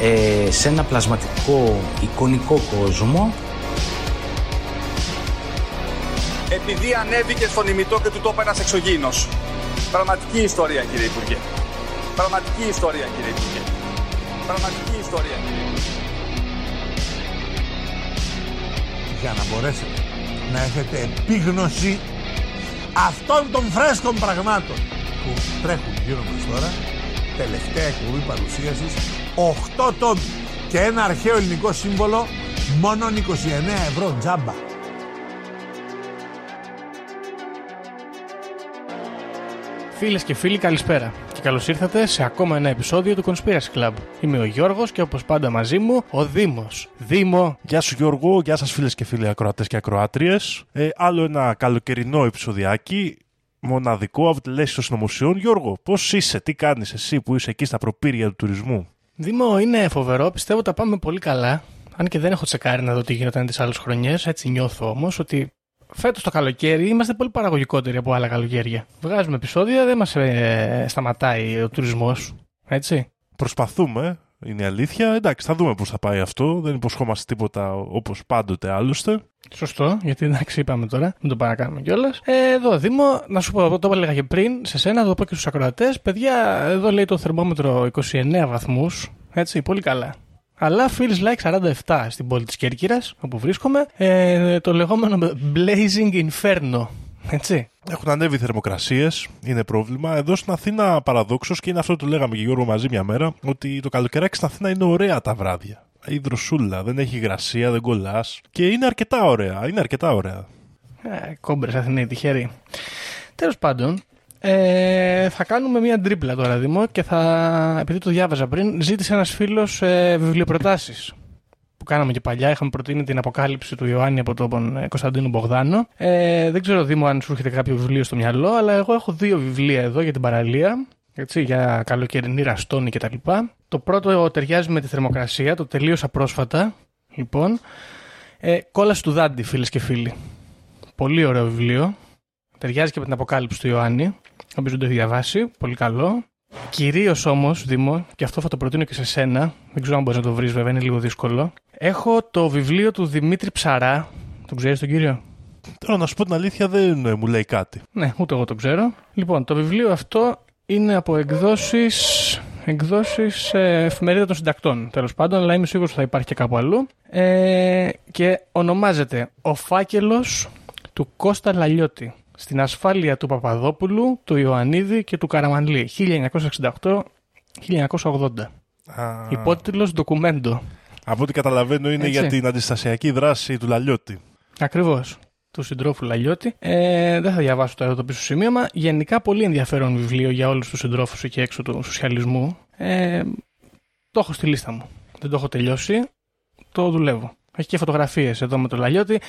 ε, σε ένα πλασματικό εικονικό κόσμο. Επειδή ανέβηκε στον ημιτό και του το ένας εξωγήινος. Πραγματική ιστορία κύριε Υπουργέ. Πραγματική ιστορία κύριε Υπουργέ. Πραγματική ιστορία κύριε Υπουργέ. για να μπορέσετε να έχετε επίγνωση αυτών των φρέσκων πραγμάτων που τρέχουν γύρω μας τώρα τελευταία εκπομπή παρουσίασης 8 τόμοι και ένα αρχαίο ελληνικό σύμβολο μόνο 29 ευρώ τζάμπα Φίλες και φίλοι, καλησπέρα. Και καλώς ήρθατε σε ακόμα ένα επεισόδιο του Conspiracy Club. Είμαι ο Γιώργος και όπως πάντα μαζί μου ο Δήμος. Δήμο, Γεια σου Γιώργο, γεια σας φίλες και φίλοι ακροατές και ακροάτριες. Ε, άλλο ένα καλοκαιρινό επεισοδιάκι, μοναδικό από τη λέση των συνωμοσιών. Γιώργο, πώς είσαι, τι κάνεις εσύ που είσαι εκεί στα προπήρια του τουρισμού; Δήμο είναι φοβερό. Πιστεύω τα πάμε πολύ καλά. Αν και δεν έχω τσεκάρει να δω τι γινόταν τις άλλες χρονιές. Έτσι νιώθω όμως ότι φέτος το καλοκαίρι είμαστε πολύ παραγωγικότεροι από άλλα καλοκαίρια. Βγάζουμε επεισόδια, δεν μας ε, σταματάει ο τουρισμός. Έτσι. Προσπαθούμε, είναι η αλήθεια. Εντάξει, θα δούμε πώς θα πάει αυτό. Δεν υποσχόμαστε τίποτα όπως πάντοτε άλλωστε. Σωστό, γιατί εντάξει, είπαμε τώρα, μην το παρακάνουμε κιόλας. Ε, εδώ, Δήμο, να σου πω, το έλεγα και πριν σε σένα, να το πω και στους ακροατές. Παιδιά, εδώ λέει το θερμόμετρο 29 βαθμούς. Έτσι, πολύ καλά. Αλλά feels like 47 στην πόλη της Κέρκυρας, όπου βρίσκομαι. Ε, το λεγόμενο Blazing Inferno. Έτσι. Έχουν ανέβει οι θερμοκρασίες, είναι πρόβλημα. Εδώ στην Αθήνα, παραδόξως, και είναι αυτό που το λέγαμε και Γιώργο μαζί μια μέρα, ότι το καλοκαιράκι στην Αθήνα είναι ωραία τα βράδια. Η δροσούλα, δεν έχει υγρασία, δεν κολλάς. Και είναι αρκετά ωραία. Είναι αρκετά ωραία. Ε, Κόμπρες Αθηναίοι, τυχεροί. Τέλος πάντων, ε, θα κάνουμε μία τρίπλα τώρα, Δήμο, και θα, επειδή το διάβαζα πριν, ζήτησε ένας φίλος ε, βιβλιοπροτάσεις. Που κάναμε και παλιά, είχαμε προτείνει την αποκάλυψη του Ιωάννη από τον ε, Κωνσταντίνο Μπογδάνο. Ε, δεν ξέρω, Δήμο, αν σου έρχεται κάποιο βιβλίο στο μυαλό, αλλά εγώ έχω δύο βιβλία εδώ για την παραλία. Έτσι, για καλοκαιρινή ραστόνη κτλ. Το πρώτο ταιριάζει με τη θερμοκρασία, το τελείωσα πρόσφατα. Λοιπόν, ε, κόλαση του Δάντη, φίλες και φίλοι. Πολύ ωραίο βιβλίο. Ταιριάζει και με την αποκάλυψη του Ιωάννη. Όποιο δεν το έχεις διαβάσει, πολύ καλό. Κυρίως όμως, Δήμο, και αυτό θα το προτείνω και σε σένα, δεν ξέρω αν μπορείς να το βρεις, βέβαια, είναι λίγο δύσκολο. Έχω το βιβλίο του Δημήτρη Ψαρά. Τον ξέρεις τον κύριο; Τώρα να σου πω την αλήθεια, δεν ε, μου λέει κάτι. Ναι, ούτε εγώ το ξέρω. Λοιπόν, το βιβλίο αυτό είναι από εκδόσεις. Εκδόσεις ε, εφημερίδα των συντακτών, τέλος πάντων, αλλά είμαι σίγουρος ότι θα υπάρχει και κάπου αλλού. Ε, και ονομάζεται Ο φάκελος του Κώστα Λαλιώτη στην ασφάλεια του Παπαδόπουλου, του Ιωαννίδη και του Καραμανλή 1968-1980. Α, Υπότιτλος ντοκουμέντο. Από ό,τι καταλαβαίνω είναι Έτσι. για την αντιστασιακή δράση του Λαλιώτη. Ακριβώς. Του συντρόφου Λαλιώτη. Ε, δεν θα διαβάσω τώρα το πίσω σημείωμα. Γενικά πολύ ενδιαφέρον βιβλίο για όλους τους συντρόφους εκεί έξω του σοσιαλισμού. Ε, το έχω στη λίστα μου. Δεν το έχω τελειώσει. Το δουλεύω. Έχει και φωτογραφίες εδώ με το Λαλιώτη.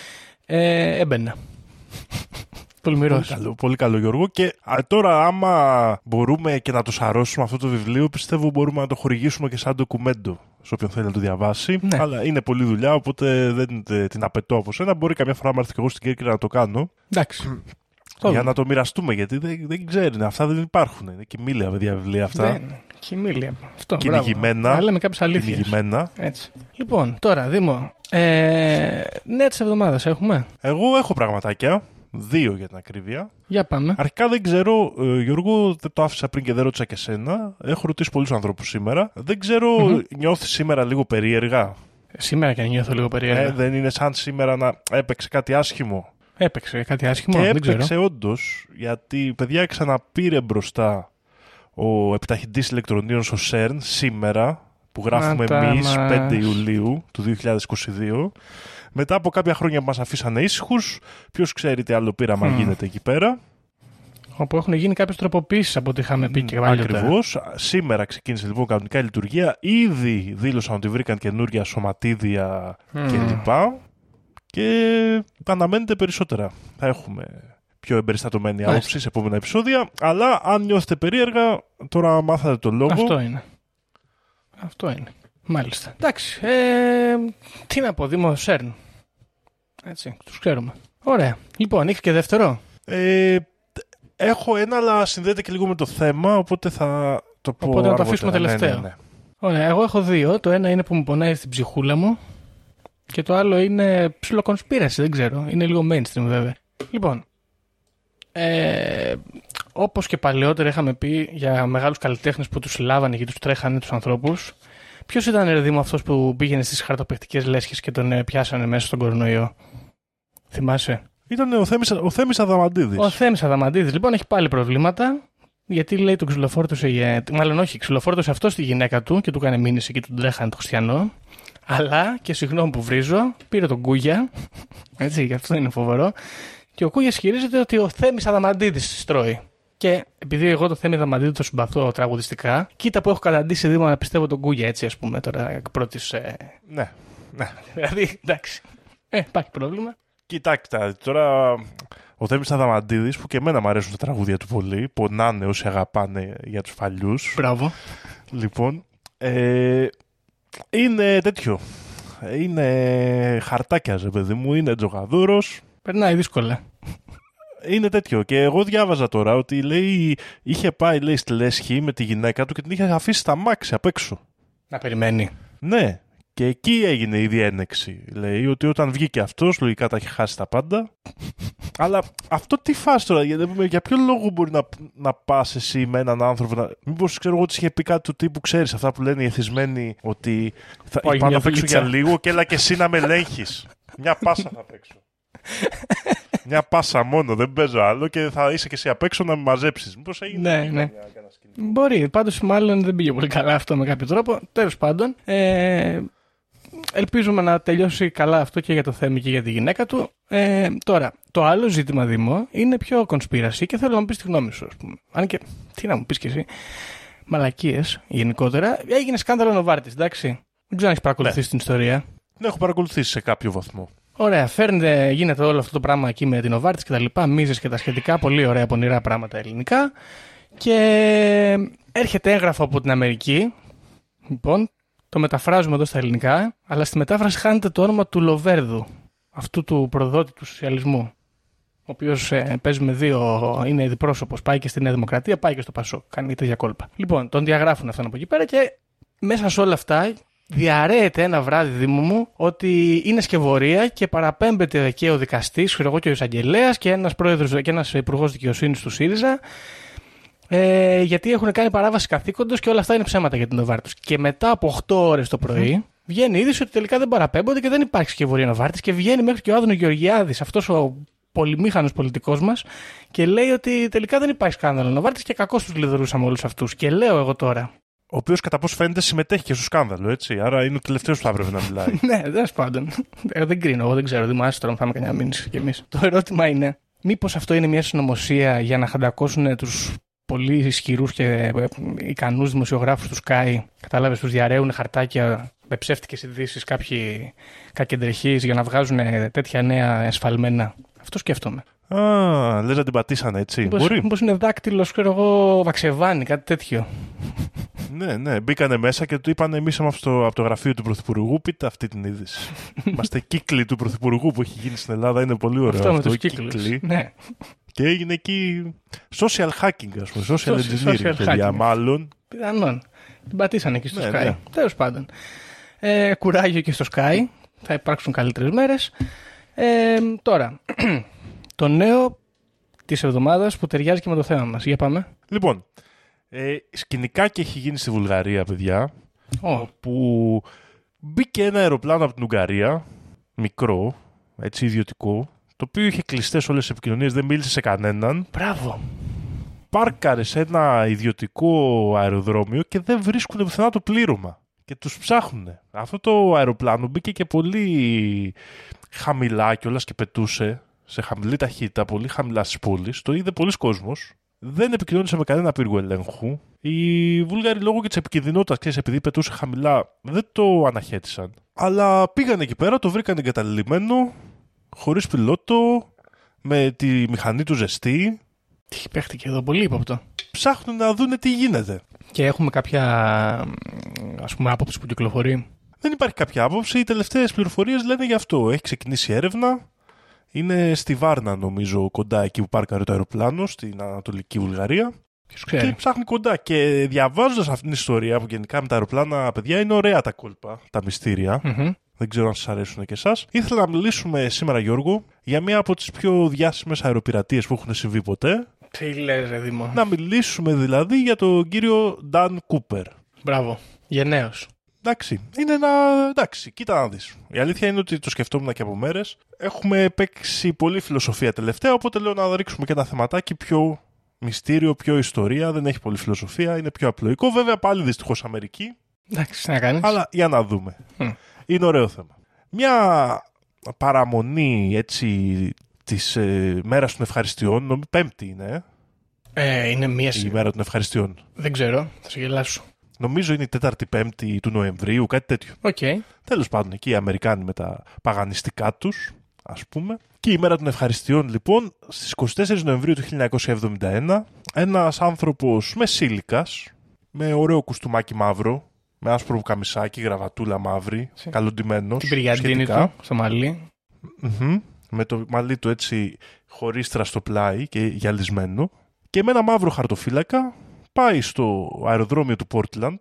Ε, έμπαινα. Πολύ Τολμηρός. καλό, πολύ καλό Γιώργο. Και α, τώρα άμα μπορούμε και να το σαρώσουμε αυτό το βιβλίο, πιστεύω μπορούμε να το χορηγήσουμε και σαν ντοκουμέντο σε όποιον θέλει να το διαβάσει. Ναι. Αλλά είναι πολλή δουλειά, οπότε δεν ε, την απαιτώ από σένα. Μπορεί καμιά φορά να έρθει και εγώ στην Κέρκυρα να το κάνω. Εντάξει. για να το μοιραστούμε, γιατί δεν, δεν ξέρει. Αυτά δεν υπάρχουν. Είναι κοιμήλια παιδιά βιβλία αυτά. Δεν. Χιμήλια. Αυτό. μπράβο. Κυνηγημένα. Να λέμε κάποιες αλήθειες. Κυνηγημένα. Έτσι. Λοιπόν, τώρα, Δήμο. Ε, νέα της εβδομάδας έχουμε. Εγώ έχω πραγματάκια. Δύο για την ακρίβεια. Για πάμε. Αρχικά δεν ξέρω, ε, Γιώργο, δεν το άφησα πριν και δεν ρώτησα και σένα. Έχω ρωτήσει πολλούς ανθρώπους σήμερα. Δεν ξέρω, νιώθεις σήμερα λίγο περίεργα; Σήμερα και αν νιώθω λίγο περίεργα. Ε, δεν είναι σαν σήμερα να έπαιξε κάτι άσχημο; Έπαιξε κάτι άσχημο. και δεν ξέρω. έπαιξε όντως, γιατί παιδιά ξαναπήρε μπροστά ο επιταχυντή ηλεκτρονίων στο ΣΕΡΝ σήμερα, που γράφουμε Να τα εμείς μας. 5 Ιουλίου του 2022. Μετά από κάποια χρόνια που μας αφήσανε ήσυχους, ποιος ξέρει τι άλλο πείραμα Μμμ. γίνεται εκεί πέρα. Όπου έχουν γίνει κάποιες τροποποίησεις από ό,τι είχαμε πει και παλιότερα. Ακριβώς. Σήμερα ξεκίνησε λοιπόν κανονικά η λειτουργία. Ήδη δήλωσαν ότι βρήκαν καινούργια σωματίδια κλπ. Και αναμένεται περισσότερα. Θα έχουμε πιο εμπεριστατωμένη Μάλιστα. άποψη σε επόμενα επεισόδια. Αλλά αν νιώθετε περίεργα, τώρα μάθατε το λόγο. Αυτό είναι. Αυτό είναι. Μάλιστα. Εντάξει. Ε, τι να πω, Δήμο Σέρν. Έτσι, τους ξέρουμε. Ωραία. Λοιπόν, έχει και δεύτερο. Ε, έχω ένα, αλλά συνδέεται και λίγο με το θέμα, οπότε θα το πω. Οπότε να το αργότερα. αφήσουμε Ναι, τελευταίο. ναι, ναι. Ωραία, εγώ έχω δύο. Το ένα είναι που μου πονάει στην ψυχούλα μου και το άλλο είναι ψιλοκονспίραση, δεν ξέρω. Είναι λίγο mainstream βέβαια. Λοιπόν, ε, όπως και παλαιότερα είχαμε πει για μεγάλους καλλιτέχνες που τους λάβανε και τους τρέχανε τους ανθρώπους, ποιος ήταν ρε Δήμο αυτός που πήγαινε στις χαρτοπαιχτικές λέσχες και τον ε, πιάσανε μέσα στον κορονοϊό; Θυμάσαι; Ήταν ο Θέμης, ο Θέμης Αδαμαντίδης. Ο Θέμης Αδαμαντίδης λοιπόν έχει πάλι προβλήματα γιατί λέει τον ξυλοφόρτωσε, για- μάλλον όχι, ξυλοφόρτωσε αυτός στη γυναίκα του και του έκανε μήνυση και του τρέχανε το χριστιανό. Αλλά και συγγνώμη που βρίζω, πήρε τον Κούγια. Έτσι, γι' αυτό είναι φοβερό. Και ο Κούγιας χειρίζεται ότι ο Θέμης Αδαμαντίδης στρώει. Και επειδή εγώ το Θέμη Αδαμαντίδη το συμπαθώ τραγουδιστικά, κοίτα που έχω καταντήσει δήμα να πιστεύω τον Κούγια έτσι, ας πούμε, τώρα εκ πρώτης. Ε, Ναι, ναι. δηλαδή, εντάξει. Ε, υπάρχει πρόβλημα. Κοιτάξτε, τώρα ο Θέμης Αδαμαντίδης που και εμένα μου αρέσουν τα τραγούδια του πολύ, πονάνε όσοι αγαπάνε για τους παλιούς. Μπράβο. Λοιπόν, ε, είναι τέτοιο. Είναι χαρτάκια, ρε παιδί μου, είναι τζογαδούρος. Περνάει δύσκολα. Είναι τέτοιο. Και εγώ διάβαζα τώρα ότι λέει, είχε πάει λέει, στη Λέσχη με τη γυναίκα του και την είχε αφήσει στα μάξι απ' έξω. Να περιμένει. Ναι. Και εκεί έγινε η διένεξη. Λέει ότι όταν βγήκε αυτός, λογικά τα έχει χάσει τα πάντα. Αλλά αυτό τι φας τώρα, για, για ποιο λόγο μπορεί να, να πας εσύ με έναν άνθρωπο. Να... Μήπως ξέρω εγώ τη είχε πει κάτι του τύπου, ξέρεις αυτά που λένε οι εθισμένοι, ότι θα Πάει πάω μια να παίξω δουλίτσα. για λίγο και έλα και εσύ να με ελέγχεις. Μια πάσα θα παίξω. Μια πάσα μόνο, δεν παίζω άλλο και θα είσαι και εσύ απ' έξω να με μαζέψεις. Μήπως έγινε. Ναι, εκεί ναι. καμιά- κανένα σκηνικό. Μπορεί. Πάντως, μάλλον δεν πήγε πολύ καλά αυτό με κάποιο τρόπο. Τέλος πάντων, ε, ελπίζουμε να τελειώσει καλά αυτό και για το Θέμη και για τη γυναίκα του. Ε, τώρα, το άλλο ζήτημα, Δήμο, είναι πιο κονспίραση και θέλω να μου πεις τη γνώμη σου, ας πούμε. Αν και, τι να μου πεις κι εσύ. Μαλακίες γενικότερα. Έγινε σκάνδαλο Νοβάρτης, εντάξει. Δεν ξέρω αν έχεις παρακολουθήσει την ιστορία. Ναι, έχω παρακολουθήσει σε κάποιο βαθμό. Ωραία, φέρνετε, γίνεται όλο αυτό το πράγμα εκεί με την Οβάρτη και τα λοιπά, μίζες και τα σχετικά, πολύ ωραία πονηρά πράγματα ελληνικά. Και έρχεται έγγραφο από την Αμερική, λοιπόν, το μεταφράζουμε εδώ στα ελληνικά, αλλά στη μετάφραση χάνεται το όνομα του Λοβέρδου, αυτού του προδότη του σοσιαλισμού. Ο οποίος παίζει με δύο, είναι διπρόσωπο, πάει και στη Νέα Δημοκρατία, πάει και στο Πασό. Κάνει τέτοια κόλπα. Λοιπόν, τον διαγράφουν αυτόν από εκεί πέρα και μέσα σε όλα αυτά διαρρέεται ένα βράδυ Δήμο μου ότι είναι σκευωρία και παραπέμπεται και ο δικαστής, ξέρω εγώ και ο εισαγγελέας και ένας πρόεδρος και ένας υπουργός δικαιοσύνης του ΣΥΡΙΖΑ. Ε, γιατί έχουν κάνει παράβαση καθήκοντος και όλα αυτά είναι ψέματα για την Νοβάρτης. Και μετά από 8 ώρες το πρωί βγαίνει η είδηση ότι τελικά δεν παραπέμπονται και δεν υπάρχει σκευωρία Νοβάρτης και βγαίνει μέχρι και ο Άδωνο Γεωργιάδης, αυτός ο πολυμήχανος πολιτικός μας, και λέει ότι τελικά δεν υπάρχει σκάνδαλο Νοβάρτης και κακώ τους λιδωρούσαμε όλους αυτούς. Και λέω εγώ τώρα, Ο οποίος κατά πώ φαίνεται συμμετέχει και στο σκάνδαλο, έτσι. Άρα είναι ο τελευταίος που θα έπρεπε να μιλάει. ναι, τέλος πάντων. Ε, δεν κρίνω, εγώ δεν ξέρω. Δημάσιο τώρα, θα με κανένα μήνυση κι εμείς. Το ερώτημα είναι, μήπως αυτό είναι μια συνωμοσία για να χαντακώσουν τους πολύ ισχυρούς και ε, ικανούς δημοσιογράφους τους Sky. Κατάλαβες, τους διαρρέουν χαρτάκια με ψεύτικες ειδήσεις κάποιοι κακεντρεχεί για να βγάζουν ε, τέτοια νέα εσφαλμένα. Αυτό σκέφτομαι. Α, λες να την πατήσανε έτσι. Μήπως, Μπορεί. μήπως είναι δάκτυλος, ξέρω εγώ, βαξεβάνι, κάτι τέτοιο. Ναι, ναι. Μπήκανε μέσα και του είπαν εμείς από το, από το γραφείο του Πρωθυπουργού, πείτε αυτή την είδηση. Είμαστε κύκλοι του Πρωθυπουργού που έχει γίνει στην Ελλάδα. Είναι πολύ ωραίο αυτό αυτό. με τους κύκλους. κύκλοι. Ναι. Και έγινε εκεί social hacking, ας πούμε. Social Social- engineering, social παιδιά. hacking. Μάλλον. Πιθανόν. Την πατήσανε εκεί στο Ναι, Sky. ναι. Τέλος πάντων. Ε, κουράγιο και στο Sky. Θα υπάρξουν καλύτερες μέρες. Ε, τώρα, το νέο της εβδομάδας που ταιριάζει και με το θέμα μας. Για πάμε. Λοιπόν, ε, σκηνικά και έχει γίνει στη Βουλγαρία, παιδιά. Ω, που μπήκε ένα αεροπλάνο από την Ουγγαρία, μικρό, έτσι ιδιωτικό, το οποίο είχε κλειστές όλες τις επικοινωνίες, δεν μίλησε σε κανέναν. μπράβο. Πάρκαρες σε ένα ιδιωτικό αεροδρόμιο και δεν βρίσκουν πουθενά το πλήρωμα. Και τους ψάχνουν. Αυτό το αεροπλάνο μπήκε και πολύ χαμηλά κιόλας και πετούσε σε χαμηλή ταχύτητα, πολύ χαμηλά στις πόλεις. Το είδε πολλοί κόσμος. δεν επικοινώνησε με κανένα πύργο ελέγχου. Οι Βούλγαροι λόγω και της επικινδυνότητας, ξέρεις, επειδή πετούσε χαμηλά, δεν το αναχέτησαν. Αλλά πήγαν εκεί πέρα, το βρήκαν εγκαταλειμμένο, χωρίς πιλότο, με τη μηχανή του ζεστή. Τι παίχτηκε εδώ πολύ ύποπτο. Ψάχνουν να δούνε τι γίνεται. Και έχουμε κάποια ας πούμε άποψη που κυκλοφορεί. Δεν υπάρχει κάποια άποψη. Οι τελευταίες πληροφορίες λένε γι' αυτό. Έχει ξεκινήσει έρευνα. Είναι στη Βάρνα, νομίζω, κοντά εκεί που πάρκαρε το αεροπλάνο, στην Ανατολική Βουλγαρία. Ποιος ξέρει; Και ψάχνει κοντά. Και διαβάζοντας αυτήν την ιστορία που γενικά με τα αεροπλάνα, παιδιά, είναι ωραία τα κόλπα, τα μυστήρια. Μμμ. Δεν ξέρω αν σας αρέσουν και εσάς. Ήθελα να μιλήσουμε σήμερα, Γιώργο, για μία από τις πιο διάσημες αεροπειρατείες που έχουν συμβεί ποτέ. Τι λες ρε Δήμο. Να μιλήσουμε δηλαδή για τον κύριο Νταν Κούπερ. Μπράβο. Γενναίος. Εντάξει, είναι ένα. Εντάξει, κοίτα να δεις. Η αλήθεια είναι ότι το σκεφτόμουν και από μέρες. Έχουμε παίξει πολύ φιλοσοφία τελευταία, οπότε λέω να ρίξουμε και ένα θεματάκι πιο μυστήριο, πιο ιστορία. Δεν έχει πολύ φιλοσοφία, είναι πιο απλοϊκό. Βέβαια, πάλι δυστυχώς Αμερική, Εντάξει, να κάνεις. αλλά για να δούμε. Μμ. Είναι ωραίο θέμα. Μια παραμονή έτσι της ε, μέρας των ευχαριστιών, νομίζω πέμπτη είναι, ε, Ε, είναι μία η σι... μέρα των ευχαριστιών. Δεν ξέρω. Θα σε γελάσω. Νομίζω είναι η τέταρτη πέμπτη του Νοεμβρίου, κάτι τέτοιο. Οκ. Τέλος πάντων, εκεί οι Αμερικάνοι με τα παγανιστικά τους, ας πούμε. Και η μέρα των ευχαριστιών, λοιπόν, στις 24 Νοεμβρίου του 1971, ένας άνθρωπος μεσήλικας, με ωραίο κουστούμάκι μαύρο, με άσπρο καμισάκι, γραβατούλα μαύρη, Σε- καλοντημένος, Την πυριαντίνη σχετικά. του στο μαλλί. Μμμ. με το μαλλί του έτσι χωρίστρα στο πλάι και γυαλισμένο. Και με ένα μαύρο χαρτοφύλακα πάει στο αεροδρόμιο του Portland,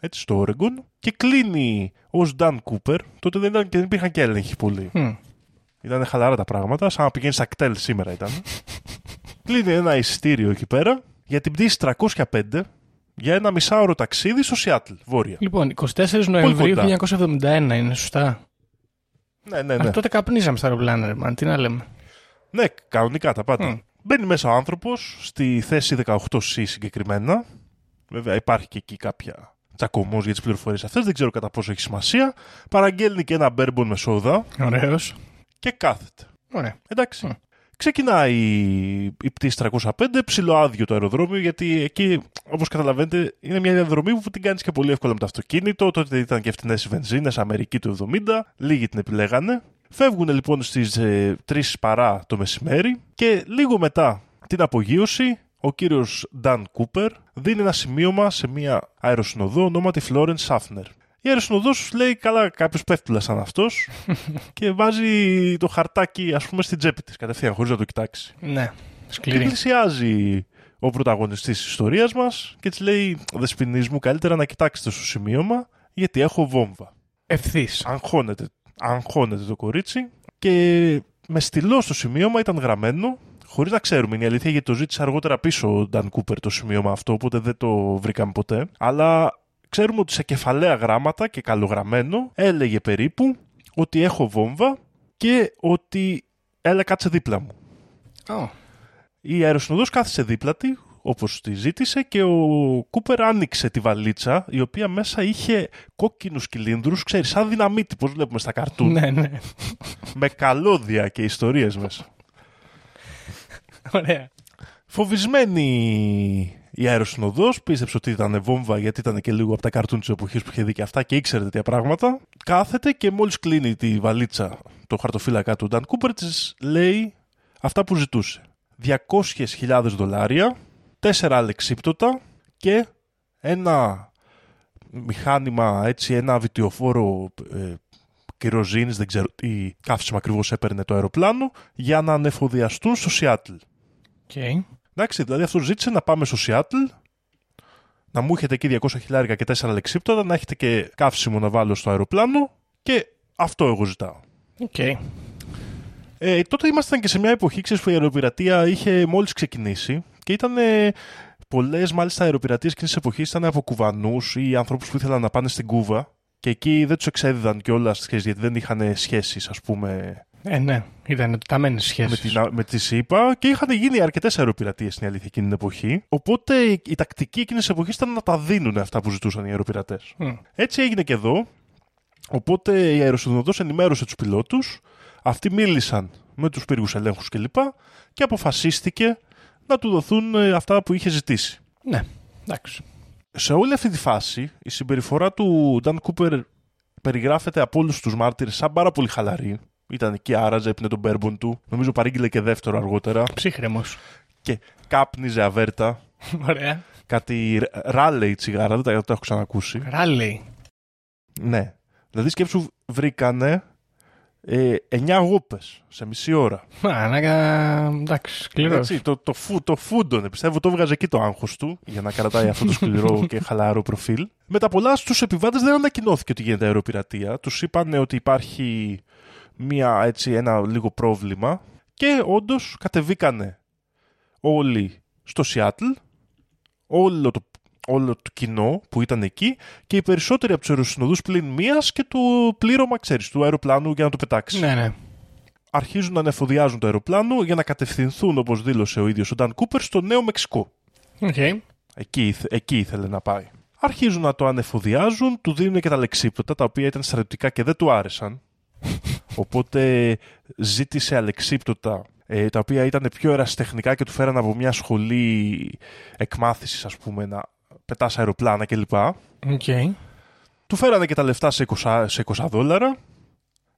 έτσι στο Oregon, και κλείνει ως Dan Cooper. Τότε δεν, ήταν, και δεν υπήρχαν και έλεγχοι πολύ. Μμ. Ήταν χαλαρά τα πράγματα, σαν να πηγαίνεις στα κτέλ σήμερα ήταν. κλείνει ένα εισιτήριο εκεί πέρα για την πτήση 305 για ένα μισάωρο ταξίδι στο Σιάτλ, βόρεια. Λοιπόν, 24 Νοεμβρίου κοντά; 1971 είναι σωστά; Ναι, ναι, Α, ναι. τότε καπνίζαμε στα αεροπλάνα, ρε, man. Τι να λέμε. Ναι, κανονικά τα πάντα. Μμ. Μπαίνει μέσα ο άνθρωπος στη θέση 18C συγκεκριμένα. Βέβαια, υπάρχει και εκεί κάποια τσακωμός για τις πληροφορίες αυτές. Δεν ξέρω κατά πόσο έχει σημασία. Παραγγέλνει και ένα μπέρμπον με σόδα Ωραίος. και κάθεται. Ωραία. Εντάξει. Μμ. Ξεκινάει η, η πτήση 305, ψιλοάδιο το αεροδρόμιο, γιατί εκεί, όπως καταλαβαίνετε, είναι μια διαδρομή που την κάνεις και πολύ εύκολα με το αυτοκίνητο. Τότε ήταν και φτηνές οι βενζίνες, Αμερική του 70, λίγοι την επιλέγανε. Φεύγουν λοιπόν στις ε, 3 παρά το μεσημέρι και λίγο μετά την απογείωση, ο κύριος Νταν Κούπερ δίνει ένα σημείωμα σε μια αεροσυνοδό ονόματι Florence Σάφνερ. Η αεροσυνοδό λέει καλά, κάποιος πέφτουλας σαν αυτός και βάζει το χαρτάκι, ας πούμε, στην τσέπη της κατευθείαν, χωρίς να το κοιτάξει. Ναι. Και Σκληρή. πλησιάζει ο πρωταγωνιστής της ιστορίας μας και της λέει «Δεσποινής μου, καλύτερα να κοιτάξετε στο σημείωμα γιατί έχω βόμβα». Ευθύς. Αγχώνεται, αγχώνεται το κορίτσι και με στυλό στο σημείωμα ήταν γραμμένο χωρίς να ξέρουμε, είναι η αλήθεια γιατί το ζήτησε αργότερα πίσω ο Νταν Κούπερ το σημείωμα αυτό, οπότε δεν το βρήκαμε ποτέ. Αλλά ξέρουμε ότι σε κεφαλαία γράμματα και καλογραμμένο έλεγε περίπου ότι έχω βόμβα και ότι έλα κάτσε δίπλα μου. Oh. Η αεροσυνοδός κάθισε δίπλα τη, όπως τη ζήτησε, και ο Κούπερ άνοιξε τη βαλίτσα, η οποία μέσα είχε κόκκινους κυλίνδρους, ξέρεις, σαν δυναμίτη, πώς βλέπουμε στα καρτούν, Ναι, ναι. με καλώδια και ιστορίες μέσα. Ωραία. Φοβισμένη η αεροσυνοδός, πίστεψε ότι ήταν βόμβα γιατί ήταν και λίγο από τα καρτούν της εποχής που είχε δει και αυτά και ήξερε τέτοια πράγματα. Κάθεται και μόλις κλείνει τη βαλίτσα το χαρτοφύλακα του Νταν Κούπερ της λέει αυτά που ζητούσε. 200.000 δολάρια, 4 αλεξίπτωτα και ένα μηχάνημα, έτσι, ένα βιτιοφόρο ε, κυροζίνης, δεν ξέρω τι καύσιμο ακριβώς έπαιρνε το αεροπλάνο, για να ανεφοδιαστούν στο Σιάτλ. Okay. Εντάξει, δηλαδή αυτός ζήτησε να πάμε στο Σιάτλ, να μου έχετε εκεί 200 χιλιάρικα και 4 αλεξίπτωτα, να έχετε και καύσιμο να βάλω στο αεροπλάνο και αυτό εγώ ζητάω. Okay. Ε, τότε ήμασταν και σε μια εποχή ξέρεις, που η αεροπειρατεία είχε μόλις ξεκινήσει και ήταν ε, πολλές μάλιστα αεροπειρατείες εκείνης της εποχής ήταν από κουβανούς ή ανθρώπους που ήθελαν να πάνε στην Κούβα και εκεί δεν τους εξέδιδαν κιόλας γιατί δεν είχαν σχέσεις, ας πούμε, Ε, ναι. Ήταν ταμένες με, σχέσεις. την, με τη ΣΥΠΑ και είχαν γίνει αρκετές αεροπειρατείες στην αλήθεια εκείνη την εποχή. Οπότε η, η τακτική εκείνης της εποχής ήταν να τα δίνουν αυτά που ζητούσαν οι αεροπειρατές. Μμ. Έτσι έγινε και εδώ. Οπότε η αεροσυνοδός ενημέρωσε τους πιλότους, αυτοί μίλησαν με τους πύργους ελέγχους κλπ. Και αποφασίστηκε να του δοθούν ε, αυτά που είχε ζητήσει. Ναι, εντάξει. Σε όλη αυτή τη φάση, η συμπεριφορά του Νταν Κούπερ περιγράφεται από όλους τους μάρτυρες σαν πάρα πολύ χαλαρή. Ήταν εκεί, άραζε, έπινε τον μπέρμπον του. Νομίζω παρήγγειλε και δεύτερο αργότερα. Ψύχρεμος. Και κάπνιζε αβέρτα. Ωραία. Κάτι ράλεϊ τσιγάρα, δεν τα, δεν τα έχω ξανακούσει. Ράλεϊ. Ναι. Δηλαδή σκέψου βρήκανε ε, 9 γούπες σε μισή ώρα. Μα, να εντάξει, σκληρός. Έτσι, το, το, φου, το φούντωνε. Πιστεύω το βγάζε εκεί το άγχος του για να κρατάει αυτό το σκληρό και χαλαρό προφίλ. Με τα πολλά στους επιβάτες δεν ανακοινώθηκε ότι γίνεται αεροπειρατεία. Τους είπαν ότι υπάρχει μια, έτσι, ένα λίγο πρόβλημα και όντως κατεβήκανε όλοι στο Σιάτλ. Όλο το, όλο το κοινό που ήταν εκεί και οι περισσότεροι από τους αεροσυνοδούς πλην μίας και το πλήρωμα, ξέρεις, του αεροπλάνου για να το πετάξεις Ναι, ναι. αρχίζουν να ανεφοδιάζουν το αεροπλάνο για να κατευθυνθούν, όπως δήλωσε ο ίδιος ο Νταν Κούπερ, στο Νέο Μεξικό. Οκ. Εκεί, ήθε- εκεί ήθελε να πάει. Αρχίζουν να το ανεφοδιάζουν, του δίνουν και τα αλεξίπτωτα, τα οποία ήταν στρατιωτικά και δεν του άρεσαν. Οπότε ζήτησε αλεξίπτωτα, ε, τα οποία ήταν πιο ερασιτεχνικά και του φέραν από μια σχολή εκμάθησης, ας πούμε, να πετάς αεροπλάνα κλπ. Οκ. Του φέρανε και τα λεφτά σε 20, σε 20 δόλαρα.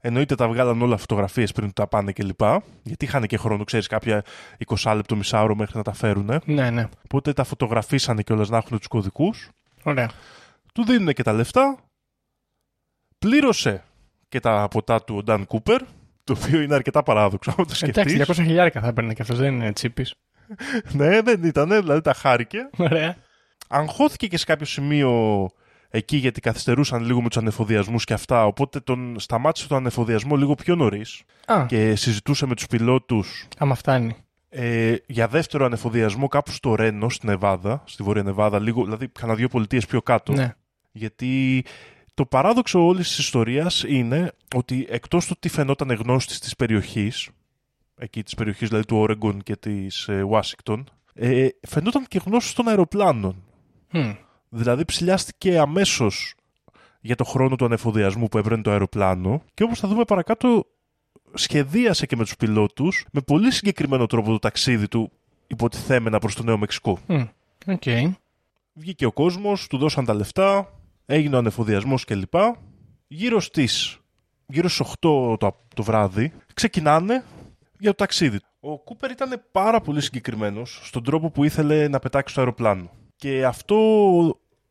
Εννοείται τα βγάλαν όλα φωτογραφίες πριν τα πάνε κλπ. Γιατί είχαν και χρόνο, ξέρεις, κάποια 20 λεπτό μισάωρο μέχρι να τα φέρουν. Ναι, ναι. Οπότε τα φωτογραφίσανε κιόλας να έχουν τους κωδικούς. Ωραία. Του δίνουν και τα λεφτά. Πλήρωσε και τα ποτά του ο Νταν Κούπερ. Το οποίο είναι αρκετά παράδοξο, αν το Εντάξει, σκεφτείς. 200 χιλιάρικα θα έπαιρνε και αυτός δεν είναι τσίπης. ναι, δεν ήταν, δηλαδή τα χάρηκε. Ωραία. Αγχώθηκε και σε κάποιο σημείο εκεί γιατί καθυστερούσαν λίγο με τους ανεφοδιασμούς και αυτά. Οπότε τον σταμάτησε τον ανεφοδιασμό λίγο πιο νωρίς Α, και συζητούσε με τους πιλότους άμα φτάνει. ε, για δεύτερο ανεφοδιασμό κάπου στο Ρένο, στην Νεβάδα, στη Βόρεια Νεβάδα, λίγο, δηλαδή κανένα δύο πολιτείες πιο κάτω. Ναι. Γιατί το παράδοξο όλης της ιστορίας είναι ότι εκτός του ότι φαινόταν γνώστης της περιοχής, εκεί της περιοχής δηλαδή του Όρεγκον και της Ουάσιγκτον, ε, φαινόταν και γνώστης των αεροπλάνων. Μμ. Δηλαδή ψηλιάστηκε αμέσως για το χρόνο του ανεφοδιασμού που έπαιρνε το αεροπλάνο και όπως θα δούμε παρακάτω σχεδίασε και με τους πιλότους με πολύ συγκεκριμένο τρόπο το ταξίδι του υποτιθέμενα προς το Νέο Μεξικό. Μμ. Οκ. Βγήκε ο κόσμος, του δώσαν τα λεφτά, έγινε ο ανεφοδιασμός κλπ. Γύρω στις, γύρω στις 8 το, το βράδυ ξεκινάνε για το ταξίδι. Ο Κούπερ ήταν πάρα πολύ συγκεκριμένος στον τρόπο που ήθελε να πετάξει το αεροπλάνο. Και αυτό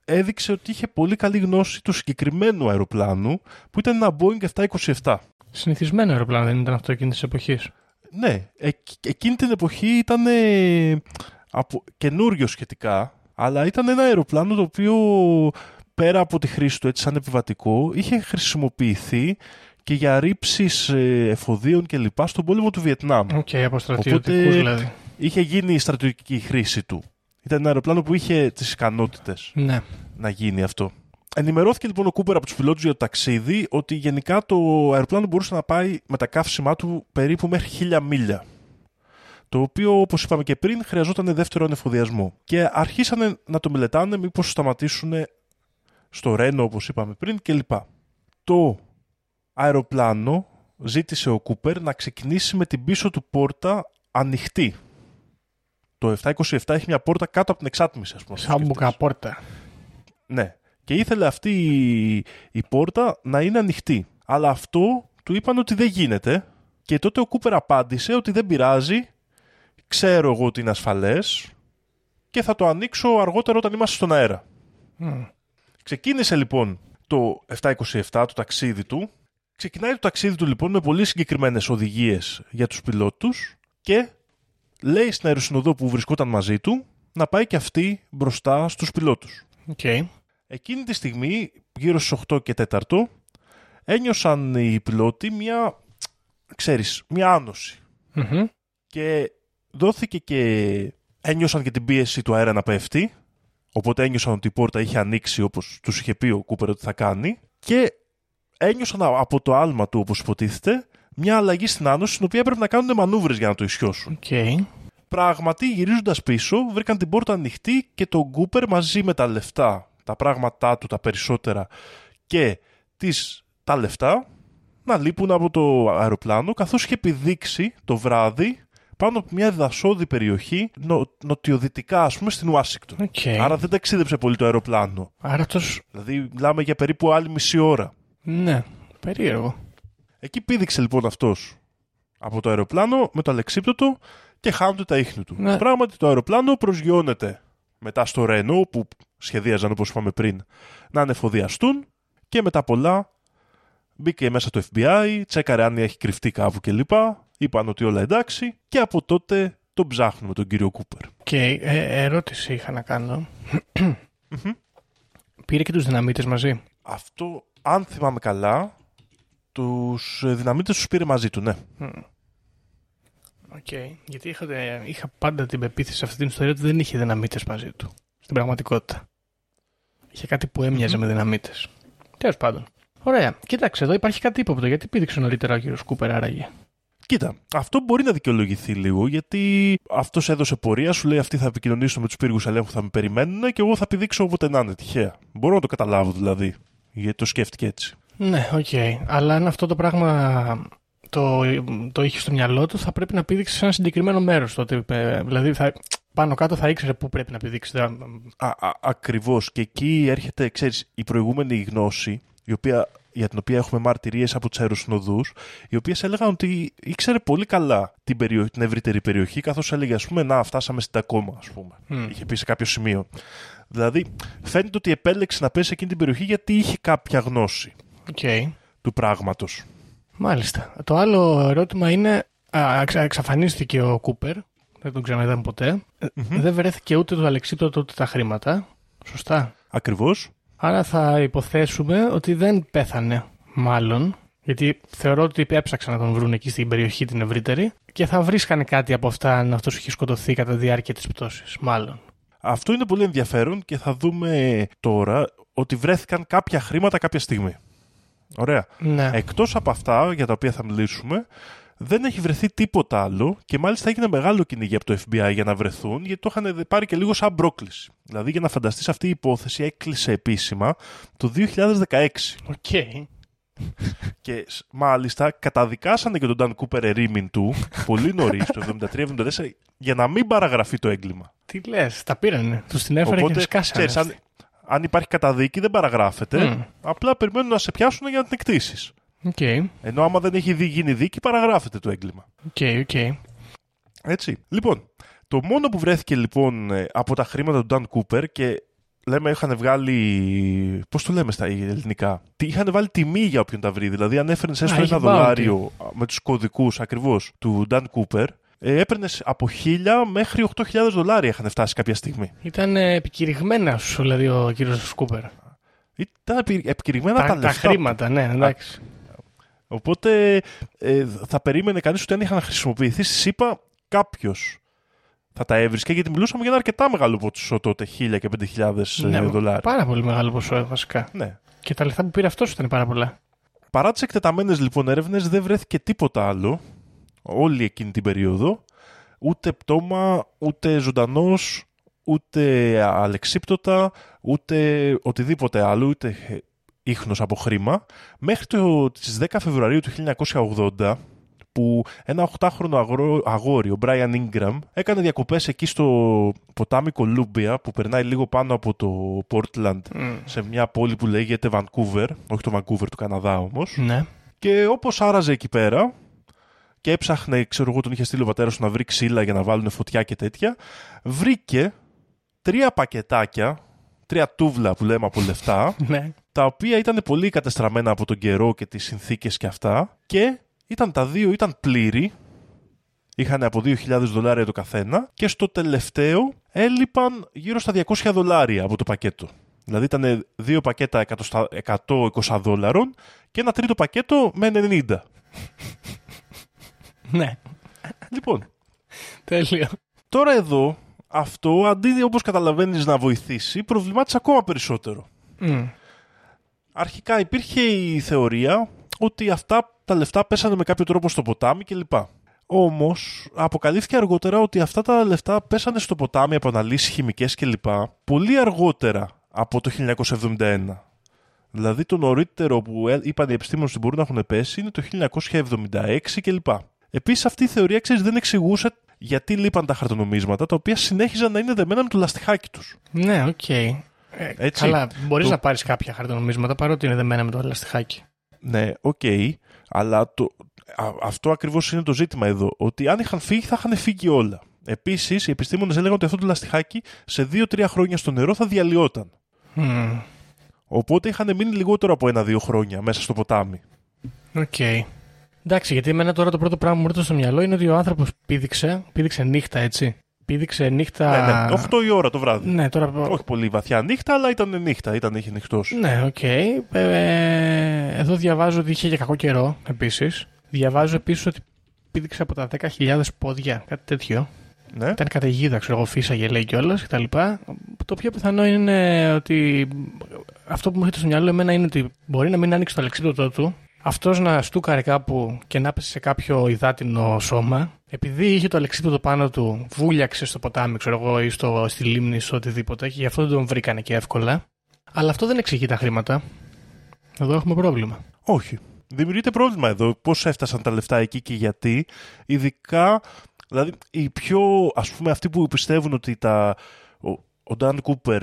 έδειξε ότι είχε πολύ καλή γνώση του συγκεκριμένου αεροπλάνου που ήταν ένα Boeing 727. Συνηθισμένο αεροπλάνο δεν ήταν αυτό εκείνης της εποχής; Ναι, εκ- εκείνη την εποχή ήταν ε, από, καινούριο σχετικά, αλλά ήταν ένα αεροπλάνο το οποίο πέρα από τη χρήση του έτσι σαν επιβατικό είχε χρησιμοποιηθεί και για ρίψεις ε, εφοδίων και λοιπά στον πόλεμο του Βιετνάμ. ΟΚ, από στρατιωτικού Οπότε- δηλαδή. Είχε γίνει η στρατιωτική χρήση του. Ήταν ένα αεροπλάνο που είχε τις ικανότητες Ναι. να γίνει αυτό. Ενημερώθηκε λοιπόν ο Κούπερ από τους πιλότους για το ταξίδι ότι γενικά το αεροπλάνο μπορούσε να πάει με τα καύσιμά του περίπου μέχρι χίλια μίλια. Το οποίο, όπως είπαμε και πριν, χρειαζόταν δεύτερο ανεφοδιασμό. Και αρχίσανε να το μελετάνε μήπως σταματήσουν στο Ρένο, όπως είπαμε πριν, κλπ. Το αεροπλάνο ζήτησε ο Κούπερ να ξεκινήσει με την πίσω του πόρτα ανοιχτή. Το 727 έχει μια πόρτα κάτω από την εξάτμιση, ας πούμε. Σαν σκεφτείς. μπουκαπόρτα. Ναι. Και ήθελε αυτή η, η πόρτα να είναι ανοιχτή. Αλλά αυτό του είπαν ότι δεν γίνεται. Και τότε ο Κούπερ απάντησε ότι δεν πειράζει. Ξέρω εγώ ότι είναι ασφαλές και θα το ανοίξω αργότερα όταν είμαστε στον αέρα. Μμ. Ξεκίνησε λοιπόν το 727, το ταξίδι του. Ξεκινάει το ταξίδι του λοιπόν με πολύ συγκεκριμένες οδηγίες για τους πιλότους και λέει στην αεροσυνοδό που βρισκόταν μαζί του να πάει και αυτή μπροστά στους πιλότους. Οκ. Εκείνη τη στιγμή, γύρω στις 8 και 4, ένιωσαν οι πιλότοι μια, ξέρεις, μια άνωση. Μμμ. Και δόθηκε και ένιωσαν και την πίεση του αέρα να πέφτει, οπότε ένιωσαν ότι η πόρτα είχε ανοίξει όπως τους είχε πει ο Κούπερ ότι θα κάνει και ένιωσαν α- από το άλμα του, όπως υποτίθεται, μια αλλαγή στην άνωση, στην οποία έπρεπε να κάνουν μανούβρες για να το ισιώσουν. Οκ. Πράγματι, γυρίζοντας πίσω, βρήκαν την πόρτα ανοιχτή και τον Κούπερ μαζί με τα λεφτά, τα πράγματά του, τα περισσότερα και τις, τα λεφτά να λείπουν από το αεροπλάνο, καθώς είχε πηδήξει το βράδυ πάνω από μια δασώδη περιοχή νο, νοτιοδυτικά, ας πούμε, στην Ουάσιγκτον. Οκ. Άρα δεν ταξίδεψε πολύ το αεροπλάνο. Άρα αυτός... Δηλαδή, μιλάμε για περίπου άλλη μισή ώρα. Ναι, περίεργο. Εκεί πήδηξε λοιπόν αυτός από το αεροπλάνο με το αλεξίπτωτο και χάνονται τα ίχνη του. Ναι. Πράγματι το αεροπλάνο προσγειώνεται μετά στο Ρένο που σχεδίαζαν όπως είπαμε πριν να ανεφοδιαστούν και μετά πολλά μπήκε μέσα το FBI, τσέκαρε αν έχει κρυφτεί κάπου κλπ. Είπαν ότι όλα εντάξει και από τότε τον ψάχνουμε τον κύριο Κούπερ. Και ε, ερώτηση είχα να κάνω. Πήρε και τους δυναμίτες μαζί; Αυτό, αν θυμάμαι καλά, τους ε, δυναμίτες τους πήρε μαζί του, ναι. Οκ. Γιατί είχα, ε, είχα πάντα την πεποίθηση σε αυτή την ιστορία ότι δεν είχε δυναμίτες μαζί του. Στην πραγματικότητα. Είχε κάτι που έμοιαζε με δυναμίτες. Τέλος πάντων. Ωραία. Κοίταξε, εδώ υπάρχει κάτι ύποπτο. Γιατί πήδηξε νωρίτερα ο κύριος Κούπερ άραγε; Κοίτα, αυτό μπορεί να δικαιολογηθεί λίγο γιατί αυτός έδωσε πορεία, σου λέει αυτοί θα επικοινωνήσουν με τους πύργους ελέγχου που θα με περιμένουν και εγώ θα πηδήξω όποτε να είναι τυχαία. Μπορώ να το καταλάβω δηλαδή, γιατί το σκέφτηκε έτσι. Ναι, οκ. Αλλά αν αυτό το πράγμα το, το είχε στο μυαλό του, θα πρέπει να πήδηξε σε ένα συγκεκριμένο μέρος τότε. ε, Δηλαδή, θα, πάνω κάτω θα ήξερε πού πρέπει να πηδήξει. Δεν- Α, α, Ακριβώς. Και εκεί έρχεται, ξέρεις, η προηγούμενη γνώση, η οποία, για την οποία έχουμε μαρτυρίες από τους αεροσυνοδούς, οι οποίες έλεγαν ότι ήξερε πολύ καλά την, περιοχή, την ευρύτερη περιοχή, καθώς έλεγε, ας πούμε, Να, φτάσαμε στην Τακόμα, ας πούμε. Μμ. Είχε πει σε κάποιο σημείο. Δηλαδή, φαίνεται ότι επέλεξε να πέσει σε εκείνη την περιοχή γιατί είχε κάποια γνώση Οκ. του πράγματος. Μάλιστα. Το άλλο ερώτημα είναι. Α, εξα- εξαφανίστηκε ο Κούπερ. Δεν τον ξαναείδαμε ποτέ. Ε, Δεν βρέθηκε ούτε το αλεξίπτωτο ούτε τα χρήματα. Σωστά. Ακριβώς. Άρα θα υποθέσουμε ότι δεν πέθανε, μάλλον. Γιατί θεωρώ ότι έψαξαν να τον βρουν εκεί στην περιοχή την ευρύτερη και θα βρίσκανε κάτι από αυτά αν αυτός είχε σκοτωθεί κατά τη διάρκεια της πτώσης. Μάλλον. Αυτό είναι πολύ ενδιαφέρον και θα δούμε τώρα ότι βρέθηκαν κάποια χρήματα κάποια στιγμή. Ωραία. Ναι. Εκτός από αυτά για τα οποία θα μιλήσουμε, δεν έχει βρεθεί τίποτα άλλο και μάλιστα έγινε μεγάλο κυνήγι από το FBI για να βρεθούν, γιατί το είχαν πάρει και λίγο σαν πρόκληση. Δηλαδή, για να φανταστείς αυτή η υπόθεση έκλεισε επίσημα το 2016. Οκ. Και σ- μάλιστα καταδικάσανε και τον Dan Cooper ερήμην του πολύ νωρίς, το 73-74, για να μην παραγραφεί το έγκλημα. Τι λες, τα πήρανε. Τους την έφερε και σκάσανε. ξέρεις, αν, αν υπάρχει καταδίκη δεν παραγράφεται, Μμ. απλά περιμένουν να σε πιάσουν για να την εκτίσεις. Οκ, Ενώ άμα δεν έχει δει, γίνει δίκη, παραγράφεται το έγκλημα. OK, OK. Έτσι. Λοιπόν, το μόνο που βρέθηκε λοιπόν ε, από τα χρήματα του Dan Cooper και λέμε είχαν βγάλει. Πώς το λέμε στα ελληνικά. Τι είχαν βάλει τιμή για όποιον τα βρει. Δηλαδή, αν έφερνες έστω είχε ένα bounty. δολάριο με τους κωδικούς ακριβώς του Dan Cooper, ε, έπαιρνες από 1000 μέχρι 8.000 δολάρια είχαν φτάσει κάποια στιγμή. Ήταν ε, επικηρυγμένα σου, δηλαδή, ο κύριος Κούπερ. Ήταν επι- επικηρυγμένα τα, Τα, τα λεφτά. χρήματα, ναι, εντάξει. Οπότε ε, θα περίμενε κανείς ότι αν είχαν χρησιμοποιηθεί στη ΣΥΠΑ, κάποιος θα τα έβρισκε γιατί μιλούσαμε για ένα αρκετά μεγάλο ποσό τότε, 1000 και 5.000 ε, Ναι, δολάρια. Πάρα πολύ μεγάλο ποσό, ε, βασικά. Ναι. Και τα λεφτά που πήρε αυτός ήταν πάρα πολλά. Παρά τις εκτεταμένες λοιπόν έρευνες, δεν βρέθηκε τίποτα άλλο όλη εκείνη την περίοδο. Ούτε πτώμα, ούτε ζωντανός, ούτε αλεξίπτωτα, ούτε οτιδήποτε άλλο, ούτε ίχνος από χρήμα, μέχρι το, τις 10 Φεβρουαρίου του 1980, που ένα 8χρονο αγρό- αγόρι, ο Brian Ingram, έκανε διακοπές εκεί στο ποτάμι Κολούμπια, που περνάει λίγο πάνω από το Portland, σε μια πόλη που λέγεται Vancouver, όχι το Vancouver του Καναδά όμως. Ναι. Και όπως άραζε εκεί πέρα και έψαχνε, ξέρω εγώ, τον είχε στείλει ο πατέρας του να βρει ξύλα για να βάλουν φωτιά και τέτοια, βρήκε τρία πακετάκια, τρία τούβλα που λέμε από λεφτά, ναι. τα οποία ήταν πολύ κατεστραμμένα από τον καιρό και τις συνθήκες και αυτά και ήταν τα δύο, ήταν πλήρη, είχαν από 2.000 δολάρια το καθένα και στο τελευταίο έλειπαν γύρω στα 200 δολάρια από το πακέτο. Δηλαδή ήταν δύο πακέτα 100 στα- 120 δόλαρων και ένα τρίτο πακέτο με 90. Ναι. λοιπόν, Τέλειο. τώρα εδώ αυτό αντί όπως καταλαβαίνεις να βοηθήσει προβλημάτισε ακόμα περισσότερο. Μμ. Αρχικά υπήρχε η θεωρία ότι αυτά τα λεφτά πέσανε με κάποιο τρόπο στο ποτάμι κλπ. Όμως, αποκαλύφθηκε αργότερα ότι αυτά τα λεφτά πέσανε στο ποτάμι από αναλύσεις χημικές κλπ. πολύ αργότερα από το 1971. Δηλαδή, το νωρίτερο που ε- είπαν οι επιστήμονες ότι μπορούν να έχουν πέσει είναι το 1976 κλπ. Επίσης, αυτή η θεωρία ξέρεις, δεν εξηγούσε γιατί λείπαν τα χαρτονομίσματα, τα οποία συνέχιζαν να είναι δεμένα με το λαστιχάκι τους. Ναι, οκ. Ε, Έτσι. καλά, μπορείς Το- να πάρεις κάποια χαρτονομίσματα παρότι είναι δεμένα με το λαστιχάκι. Ναι, οκ, αλλά το, α- αυτό ακριβώς είναι το ζήτημα εδώ. Ότι αν είχαν φύγει, θα είχαν φύγει όλα. Επίσης, οι επιστήμονες έλεγαν ότι αυτό το λαστιχάκι σε 2-3 χρόνια στο νερό θα διαλυόταν. Μμμ, Οπότε είχαν μείνει λιγότερο από ένα-δύο χρόνια μέσα στο ποτάμι. Οκ. Εντάξει, γιατί εμένα τώρα το πρώτο πράγμα που μου έρχεται στο μυαλό είναι ότι ο άνθρωπος πήδηξε, πήδηξε νύχτα, έτσι. Πήδηξε νύχτα. Ναι, ναι, 8 η ώρα το βράδυ. Ναι, τώρα. Όχι πολύ βαθιά νύχτα, αλλά ήταν νύχτα, ήταν είχε νυχτώσει. Ναι, οκ. Ε, εδώ διαβάζω ότι είχε και κακό καιρό επίσης. Διαβάζω επίσης ότι πήδηξε από τα 10.000 πόδια, κάτι τέτοιο. Ναι. Ήταν καταιγίδα, ξέρω εγώ, φύσαγε λέει κιόλα κτλ. Το πιο πιθανό είναι ότι αυτό που μου έρχεται στο μυαλό εμένα είναι ότι μπορεί να μην άνοιξε το αλεξίπτωτό του, αυτός να στούκαρε κάπου και να πέσει σε κάποιο υδάτινο σώμα. Επειδή είχε το αλεξίπτωτο πάνω του, βούλιαξε στο ποτάμι, ξέρω εγώ, ή στο, στη λίμνη, στο οτιδήποτε, και γι' αυτό δεν τον βρήκανε και εύκολα. Αλλά αυτό δεν εξηγεί τα χρήματα. Εδώ έχουμε πρόβλημα. Όχι. Δημιουργείται πρόβλημα εδώ. Πώς έφτασαν τα λεφτά εκεί και γιατί. Ειδικά, δηλαδή, οι πιο, ας πούμε, αυτοί που πιστεύουν ότι τα, ο, ο Dan Cooper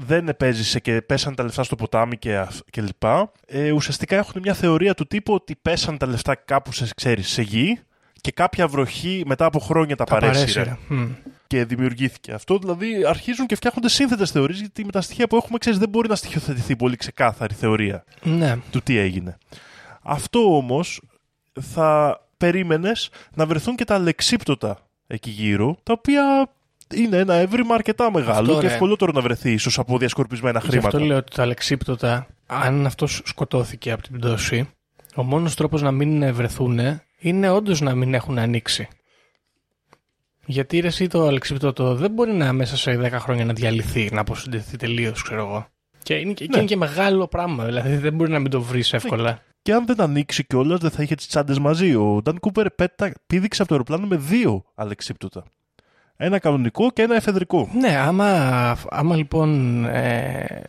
δεν επέζησε και πέσαν τα λεφτά στο ποτάμι και, αυ- και λοιπά, ε, ουσιαστικά έχουν μια θεωρία του τύπου ότι πέσαν τα λεφτά κάπου σε, ξέρεις, σε γη και κάποια βροχή μετά από χρόνια τα, παρέσυρε παρέσυρε. Μμ. και δημιουργήθηκε αυτό. Δηλαδή αρχίζουν και φτιάχνονται σύνθετες θεωρίες, γιατί με τα στοιχεία που έχουμε, ξέρεις, δεν μπορεί να στοιχειοθετηθεί πολύ ξεκάθαρη θεωρία Ναι. του τι έγινε. Αυτό όμως θα περίμενες να βρεθούν και τα αλεξίπτωτα εκεί γύρω, τα οποία είναι ένα έβριμα αρκετά μεγάλο Αυτό, και ρε. ευκολότερο να βρεθεί ίσως από διασκορπισμένα Γι' χρήματα. αυτό λέω ότι τα αλεξίπτωτα, αν αυτός σκοτώθηκε από την πτώση, ο μόνος τρόπος να μην βρεθούν είναι όντως να μην έχουν ανοίξει. Γιατί ρε, εσύ το αλεξίπτωτο δεν μπορεί να μέσα σε 10 χρόνια να διαλυθεί, να αποσυντηθεί τελείως, ξέρω εγώ. Και είναι, και, και Ναι. είναι και μεγάλο πράγμα, δηλαδή δεν μπορεί να μην το βρεις εύκολα. Και αν δεν ανοίξει κιόλας, δεν θα είχε τις τσάντες μαζί. Ο Νταν Κούπερ πέτα, πήδηξε από το αεροπλάνο με δύο αλεξίπτωτα. Ένα κανονικό και ένα εφεδρικό. Ναι, άμα, άμα λοιπόν ε,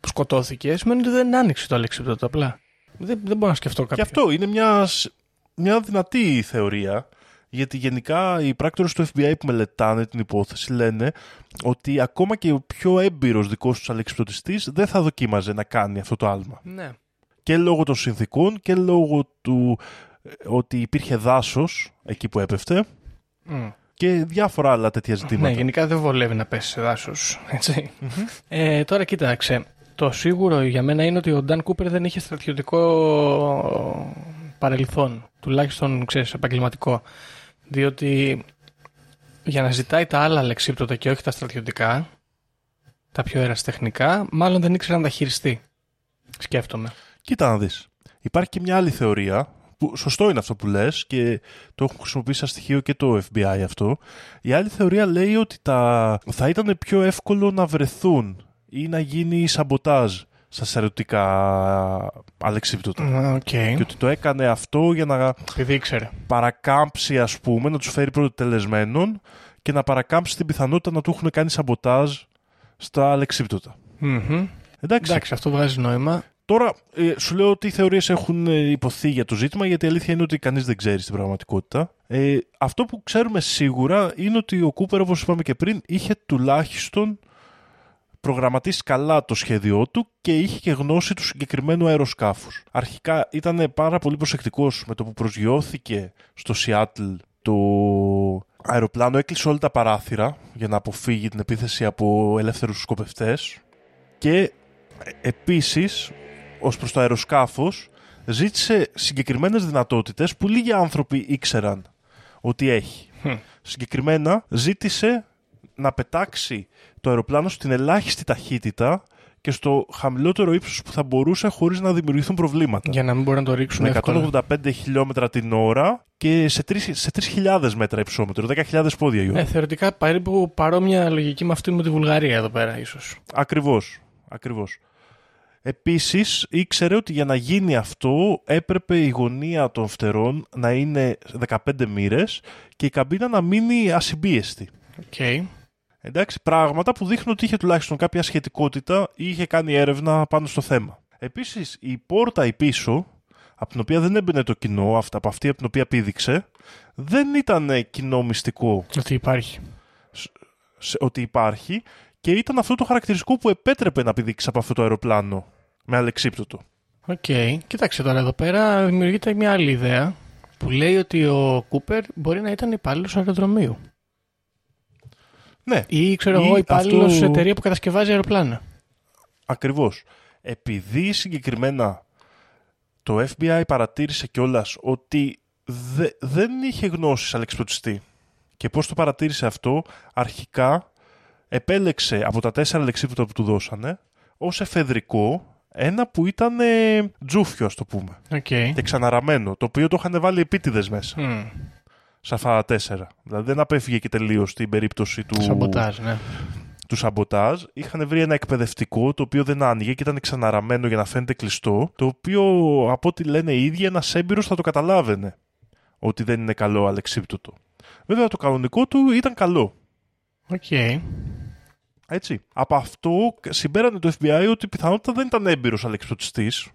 σκοτώθηκε, σημαίνει ότι δεν άνοιξε το αλεξίπτωτο απλά. Δεν, δεν μπορώ να σκεφτώ κάποιο. Και αυτό είναι μια, σ- μια δυνατή θεωρία, γιατί γενικά οι πράκτορες του FBI που μελετάνε την υπόθεση λένε ότι ακόμα και ο πιο έμπειρος δικός τους αλεξιπτωτιστής δεν θα δοκίμαζε να κάνει αυτό το άλμα. Ναι. Και λόγω των συνθήκων και λόγω του ε, ότι υπήρχε δάσος εκεί που έπεφτε Μμ. Και διάφορα άλλα τέτοια ζητήματα. Ναι, γενικά δεν βολεύει να πέσει σε δάσο. Ε, τώρα κοίταξε. Το σίγουρο για μένα είναι ότι ο Νταν Κούπερ δεν είχε στρατιωτικό παρελθόν. Τουλάχιστον, ξέρεις, επαγγελματικό. Διότι για να ζητάει τα άλλα αλεξίπτωτα και όχι τα στρατιωτικά, τα πιο ερασιτεχνικά, μάλλον δεν ήξερε να τα χειριστεί. Σκέφτομαι. Κοίτα να δεις. Υπάρχει και μια άλλη θεωρία, που σωστό είναι αυτό που λες και το έχουν χρησιμοποιήσει σαν στοιχείο και το FBI αυτό. Η άλλη θεωρία λέει ότι τα... θα ήταν πιο εύκολο να βρεθούν ή να γίνει σαμποτάζ στα στρατιωτικά αλεξίπτωτα. Α, Οκ. Και ότι το έκανε αυτό για να Επειδή ήξερε. παρακάμψει ας πούμε, να τους φέρει προ τετελεσμένων και να παρακάμψει την πιθανότητα να του έχουν κάνει σαμποτάζ στα αλεξίπτωτα. Μμμ. Εντάξει, Εντάξει, αυτό βγάζει νόημα. Τώρα, ε, σου λέω ότι οι θεωρίες έχουν ε, υποθεί για το ζήτημα, γιατί η αλήθεια είναι ότι κανείς δεν ξέρει στην πραγματικότητα. Ε, αυτό που ξέρουμε σίγουρα είναι ότι ο Κούπερ, όπως είπαμε και πριν, είχε τουλάχιστον προγραμματίσει καλά το σχέδιό του και είχε και γνώση του συγκεκριμένου αεροσκάφους. Αρχικά ήταν πάρα πολύ προσεκτικός με το που προσγειώθηκε στο Σιάτλ το αεροπλάνο, έκλεισε όλα τα παράθυρα για να αποφύγει την επίθεση από ελεύθερους σκοπευτές και επίσης ως προς το αεροσκάφος ζήτησε συγκεκριμένες δυνατότητες που λίγοι άνθρωποι ήξεραν ότι έχει. Συγκεκριμένα ζήτησε να πετάξει το αεροπλάνο στην ελάχιστη ταχύτητα και στο χαμηλότερο ύψος που θα μπορούσε χωρίς να δημιουργηθούν προβλήματα. Για να μην μπορεί να το ρίξουν Με εύκολα. 185 χιλιόμετρα την ώρα και σε 3, σε 3.000 μέτρα υψόμετρο, 10.000 πόδια η ώρα. Ε, θεωρητικά περίπου παρόμοια λογική με αυτή με τη Βουλγαρία εδώ πέρα, ίσως. Ακριβώς, ακριβώς. Επίσης ήξερε ότι για να γίνει αυτό έπρεπε η γωνία των φτερών να είναι 15 μοίρες και η καμπίνα να μείνει ασυμπίεστη. Οκ. Εντάξει, πράγματα που δείχνουν ότι είχε τουλάχιστον κάποια σχετικότητα ή είχε κάνει έρευνα πάνω στο θέμα. Επίσης η πόρτα η πίσω από την οποία δεν έμπαινε το κοινό, αυτά, από αυτή από την οποία πήδηξε, δεν ήταν ε, κοινό μυστικό Ότι υπάρχει. σε- ότι υπάρχει και ήταν αυτό το χαρακτηριστικό που επέτρεπε να πηδήξει από αυτό το αεροπλάνο με αλεξίπτωτο. Οκ. Κοίταξε τώρα εδώ πέρα δημιουργείται μια άλλη ιδέα που λέει ότι ο Κούπερ μπορεί να ήταν υπάλληλος αεροδρομίου. Ναι, Ή ξέρω Ή εγώ υπάλληλος αυτό- σε εταιρεία που κατασκευάζει αεροπλάνα. ακριβώς. Επειδή συγκεκριμένα το FBI παρατήρησε κιόλας ότι δε- δεν είχε γνώσεις αλεξιπτωτιστή. Και πώς το παρατήρησε αυτό, αρχικά επέλεξε από τα τέσσερα αλεξίπτωτα που του δώσανε ως εφεδρικό ένα που ήταν ε, τζούφιο, ας το πούμε. Οκ. Και ξαναραμμένο, το οποίο το είχαν βάλει επίτηδες μέσα. Μμ. σε αυτά τα τέσσερα. Δηλαδή δεν απέφυγε και τελείως στην περίπτωση του Σαμποτάζ, ναι. του σαμποτάζ. Είχαν βρει ένα εκπαιδευτικό το οποίο δεν άνοιγε και ήταν ξαναραμμένο για να φαίνεται κλειστό. Το οποίο από ό,τι λένε οι ίδιοι ένας έμπειρος θα το καταλάβαινε ότι δεν είναι καλό αλεξίπτωτο. Βέβαια το κανονικό του ήταν καλό. Οκ. Έτσι. Από αυτό συμπέρανε το FBI ότι πιθανότατα δεν ήταν έμπειρος αλεξιπτωτιστής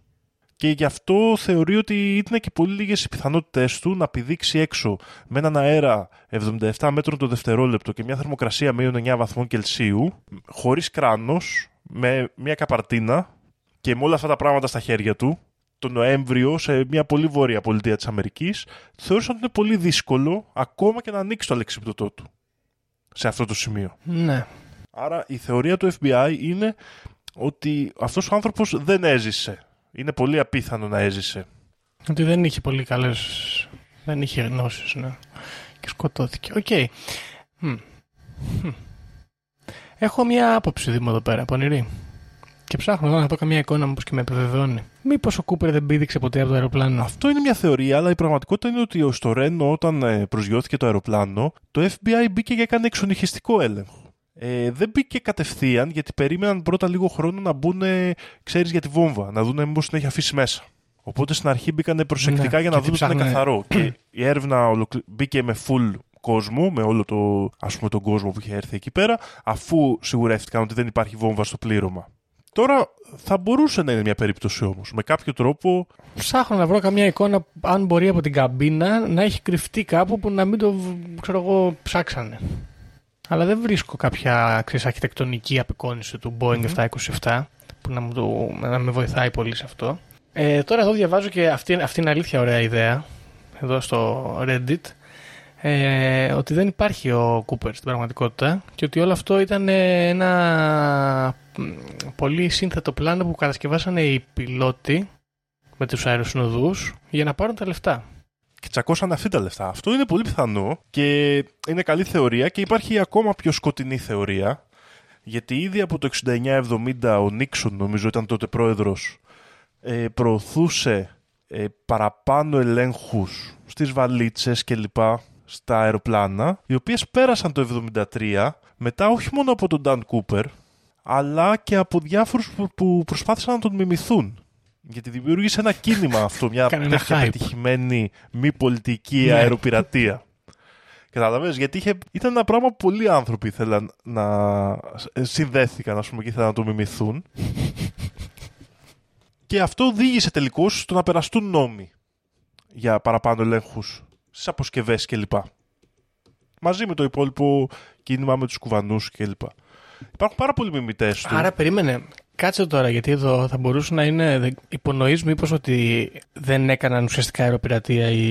και γι' αυτό θεωρεί ότι ήταν και πολύ λίγες οι πιθανότητες του να πηδήξει έξω με έναν αέρα 77 μέτρων το δευτερόλεπτο και μια θερμοκρασία μείον 9 βαθμών Κελσίου, χωρίς κράνος, με μια καπαρτίνα και με όλα αυτά τα πράγματα στα χέρια του, το Νοέμβριο σε μια πολύ βόρεια πολιτεία της Αμερικής, θεώρησαν ότι είναι πολύ δύσκολο ακόμα και να ανοίξει το αλεξίπτωτό του σε αυτό το σημείο. Ναι. Άρα η θεωρία του FBI είναι ότι αυτός ο άνθρωπος δεν έζησε. Είναι πολύ απίθανο να έζησε. Ότι δεν είχε πολύ καλές... Δεν είχε γνώσεις, ναι. Και σκοτώθηκε. Οκ. Μμ. Μμ. Έχω μια άποψη Δήμο εδώ πέρα, πονηρή. Και ψάχνω εδώ να δω καμία εικόνα που να με επιβεβαιώνει. Μήπως ο Κούπερ δεν πήδηξε ποτέ από το αεροπλάνο. Αυτό είναι μια θεωρία, αλλά η πραγματικότητα είναι ότι στο Ρένο όταν ε, προσγειώθηκε το αεροπλάνο, το FBI μπήκε και έκανε εξονυχιστικό έλεγχο. Ε, δεν μπήκε κατευθείαν γιατί περίμεναν πρώτα λίγο χρόνο να μπουν, ε, ξέρεις, για τη βόμβα, να δουν μήπως την έχει αφήσει μέσα. Οπότε στην αρχή μπήκαν προσεκτικά Ναι, για να και δουν τι ότι είναι ψάχνανε. καθαρό. και η έρευνα ολοκλη... μπήκε με full κόσμο, με όλο το, ας πούμε, τον κόσμο που είχε έρθει εκεί πέρα, αφού σιγουρεύτηκαν ότι δεν υπάρχει βόμβα στο πλήρωμα. Τώρα θα μπορούσε να είναι μια περίπτωση όμως. Με κάποιο τρόπο Ψάχνω να βρω καμία εικόνα, αν μπορεί από την καμπίνα, να έχει κρυφτεί κάπου που να μην το ξέρω εγώ, ψάξανε. Αλλά δεν βρίσκω κάποια ξέρεις, αρχιτεκτονική απεικόνηση του Boeing 727 που να, μου το, να με βοηθάει πολύ σε αυτό. Ε, τώρα εδώ διαβάζω και αυτή, αυτή είναι αλήθεια ωραία ιδέα εδώ στο Reddit ε, ότι δεν υπάρχει ο Cooper στην πραγματικότητα και ότι όλο αυτό ήταν ε, ένα μ, πολύ σύνθετο πλάνο που κατασκευάσανε οι πιλότοι με τους αεροσυνοδούς για να πάρουν τα λεφτά. Και τσακώσανε αυτή τα λεφτά. Αυτό είναι πολύ πιθανό και είναι καλή θεωρία και υπάρχει ακόμα πιο σκοτεινή θεωρία γιατί ήδη από το 69-70 ο Νίξον νομίζω ήταν τότε πρόεδρος ε, προωθούσε ε, παραπάνω ελέγχους στις βαλίτσες και λοιπά στα αεροπλάνα οι οποίες πέρασαν το 73 μετά όχι μόνο από τον Dan Cooper αλλά και από διάφορους που, που προσπάθησαν να τον μιμηθούν. Γιατί δημιούργησε ένα κίνημα αυτό, μια Έκανε ένα τέτοια hype. πετυχημένη μη πολιτική Ναι. αεροπειρατεία. Καταλαβαίνεις, γιατί είχε, ήταν ένα πράγμα που πολλοί άνθρωποι ήθελαν να ε, συνδέθηκαν, ας πούμε, και ήθελαν να το μιμηθούν. και αυτό οδήγησε τελικώς στο να περαστούν νόμοι για παραπάνω ελέγχους στις αποσκευές κλπ. Μαζί με το υπόλοιπο κίνημα με τους κουβανούς κλπ. Υπάρχουν πάρα πολλοί μιμητές του. Άρα περίμενε. Κάτσε τώρα, γιατί εδώ θα μπορούσε να είναι. δεν- Υπονοείς μήπως ότι δεν έκαναν ουσιαστικά αεροπειρατεία οι,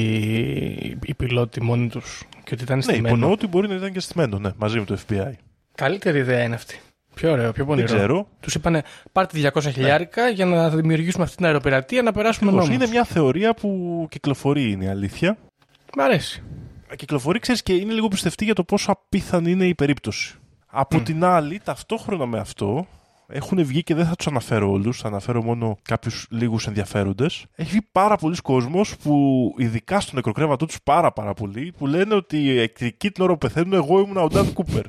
οι πιλότοι μόνοι τους και ότι ήταν ναι, στημένοι; υπονοώ ότι μπορεί να ήταν και στημένο, ναι, μαζί με το FBI. Καλύτερη ιδέα είναι αυτή. Πιο ωραίο, πιο πονηρό. Δεν ξέρω. Τους είπανε πάρτε 200 χιλιάρικα για να δημιουργήσουμε αυτή την αεροπειρατεία να περάσουμε Ακριβώς. νόμους. Είναι μια θεωρία που κυκλοφορεί, είναι η αλήθεια. Μ' αρέσει. Κυκλοφορεί, ξέρεις, και είναι λίγο πιστευτή για το πόσο απίθανη είναι η περίπτωση. Από την άλλη, ταυτόχρονα με αυτό, έχουν βγει και δεν θα τους αναφέρω όλους, θα αναφέρω μόνο κάποιους λίγους ενδιαφέροντες. Έχει βγει πάρα πολλοί κόσμος που, ειδικά στο νεκροκρέβατό τους, πάρα πάρα πολλοί, που λένε ότι εκεί την ώρα που πεθαίνουν, εγώ ήμουν ο Νταν Κούπερ.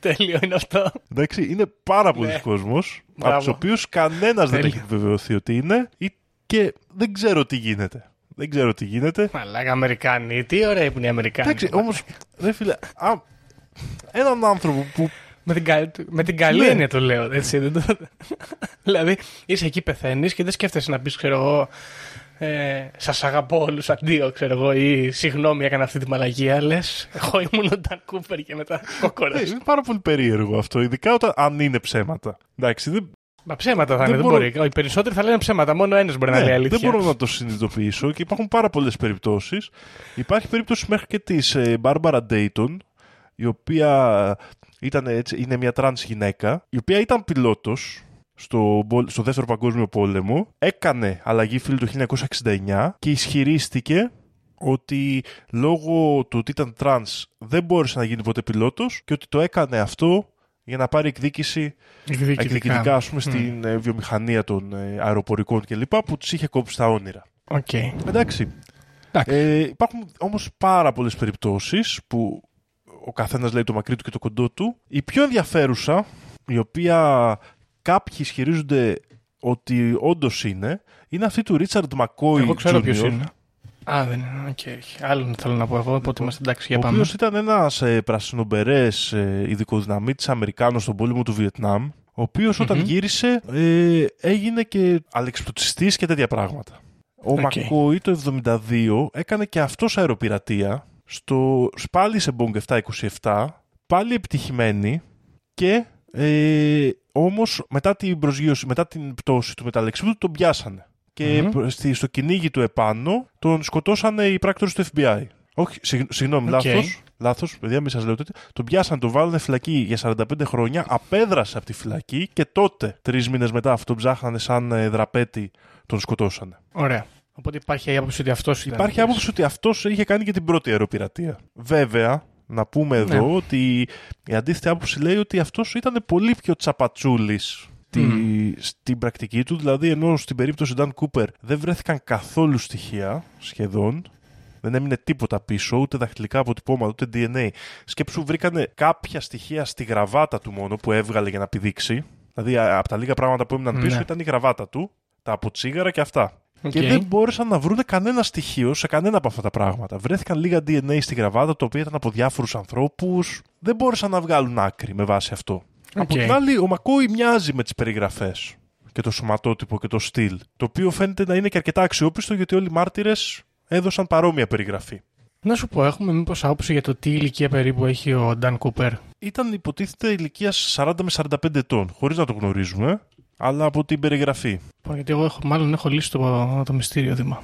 Τέλειο είναι αυτό. Εντάξει, είναι πάρα πολλοί Ναι. κόσμος, από Μπράβο. τους οποίους κανένας δεν Τέλειο. έχει επιβεβαιωθεί ότι είναι, ή και δεν ξέρω τι γίνεται. Δεν ξέρω τι γίνεται. Μαλάκα Αμερικάνοι. Τι ωραία που είναι οι Αμερικάνοι. Εντάξει, όμως, ρε φίλε, α, έναν άνθρωπο που Με την, κα... με την καλή Ναι. έννοια το λέω. Έτσι, δεν το... δηλαδή, είσαι εκεί, πεθαίνεις και δεν σκέφτεσαι να πεις, ξέρω εγώ, ε, Σας αγαπώ όλους, αντίο, ξέρω εγώ, ή συγγνώμη, έκανα αυτή τη μαλακία. Λες, εγώ ήμουν ο Νταν Κούπερ και μετά κόκορας. Ε, είναι πάρα πολύ περίεργο αυτό, ειδικά όταν, αν είναι ψέματα. Εντάξει, δεν, Μα ψέματα θα Δεν είναι, δεν μπορώ- μπορεί. Οι περισσότεροι θα λένε ψέματα. Μόνο ένας μπορεί να Ναι, λέει αλήθεια. δεν μπορώ να το συνειδητοποιήσω και υπάρχουν πάρα πολλές περιπτώσεις. Υπάρχει περίπτωση μέχρι και της Μπάρμπαρα Ντέιτον, η οποία ήταν, έτσι, είναι μια τρανς γυναίκα, η οποία ήταν πιλότος στο, μπο- στο δεύτερο παγκόσμιο πόλεμο, έκανε αλλαγή φύλου το 1969 και ισχυρίστηκε ότι λόγω του ότι ήταν τρανς δεν μπόρεσε να γίνει ποτέ πιλότος και ότι το έκανε αυτό για να πάρει εκδίκηση εκδικητικά ας πούμε, στην ε, βιομηχανία των ε, αεροπορικών κλπ. που τους είχε κόψει τα όνειρα. Οκ. Εντάξει. Εντάξει. Ε, υπάρχουν όμως πάρα πολλές περιπτώσεις που ο καθένας λέει το μακρύ του και το κοντό του. Η πιο ενδιαφέρουσα, η οποία κάποιοι ισχυρίζονται ότι όντως είναι, είναι αυτή του Ρίτσαρντ Μακόι Εγώ ξέρω Jr., ποιος είναι. Α, δεν είναι. OK. Okay. Άλλον θέλω να πω εγώ, οπότε είμαστε εντάξει για ο πάμε. οποίος ήταν ένας ε, πρασινομπερές ε, ειδικοδυναμίτης Αμερικάνος στον πόλεμο του Βιετνάμ, ο οποίος όταν Μμμ. γύρισε ε, έγινε και αλεξιπτωτιστής και τέτοια πράγματα. Ο Οκ. Μακόι το 72 έκανε και αυτός αεροπειρατεία στο, πάλι σε Boeing 727, πάλι επιτυχημένη και ε, όμως μετά την προσγείωση, μετά την πτώση του με το αλεξίπτωτο τον πιάσανε. Και Μμμ. προ- στη, στο κυνήγι του επάνω τον σκοτώσανε οι πράκτορες του FBI. Όχι, συγ- συγγνώμη, Οκ. λάθος. Λάθος, παιδιά, μην σας λέω τέτοια. Τον πιάσανε, τον βάλανε φυλακή για 45 χρόνια, απέδρασε από τη φυλακή και τότε, τρεις μήνες μετά, αυτό τον ψάχνανε σαν ε, δραπέτη, τον σκοτώσανε. Ωραία. Οπότε υπάρχει η άποψη ότι αυτός ήταν. Υπάρχει άποψη ότι αυτός είχε κάνει και την πρώτη αεροπειρατεία. Βέβαια, να πούμε εδώ Ναι. ότι η αντίθετη άποψη λέει ότι αυτός ήταν πολύ πιο τσαπατσούλης στην πρακτική του. Δηλαδή, ενώ στην περίπτωση Dan Cooper δεν βρέθηκαν καθόλου στοιχεία σχεδόν. Δεν έμεινε τίποτα πίσω, ούτε δαχτυλικά αποτυπώματα, ούτε DNA. Σκέψου, βρήκανε κάποια στοιχεία στη γραβάτα του μόνο που έβγαλε για να πηδήξει. Δηλαδή, α- από τα λίγα πράγματα που έμειναν πίσω Ναι. ήταν η γραβάτα του, τα αποτσίγαρα και αυτά. Οκ. Και δεν μπόρεσαν να βρουν κανένα στοιχείο σε κανένα από αυτά τα πράγματα. Βρέθηκαν λίγα DNA στη γραβάτα, τα οποία ήταν από διάφορους ανθρώπους. Δεν μπόρεσαν να βγάλουν άκρη με βάση αυτό. Από την άλλη, ο Μακόι μοιάζει με τις περιγραφές και το σωματότυπο και το στυλ. Το οποίο φαίνεται να είναι και αρκετά αξιόπιστο γιατί όλοι οι μάρτυρες έδωσαν παρόμοια περιγραφή. Να σου πω, έχουμε μήπως άποψη για το τι ηλικία περίπου έχει ο Νταν Κούπερ; Ήταν υποτίθεται ηλικίας 40 με 45 ετών, χωρίς να το γνωρίζουμε, αλλά από την περιγραφή. Πω, Γιατί εγώ έχω, μάλλον έχω λύσει το, το μυστήριο Δήμα.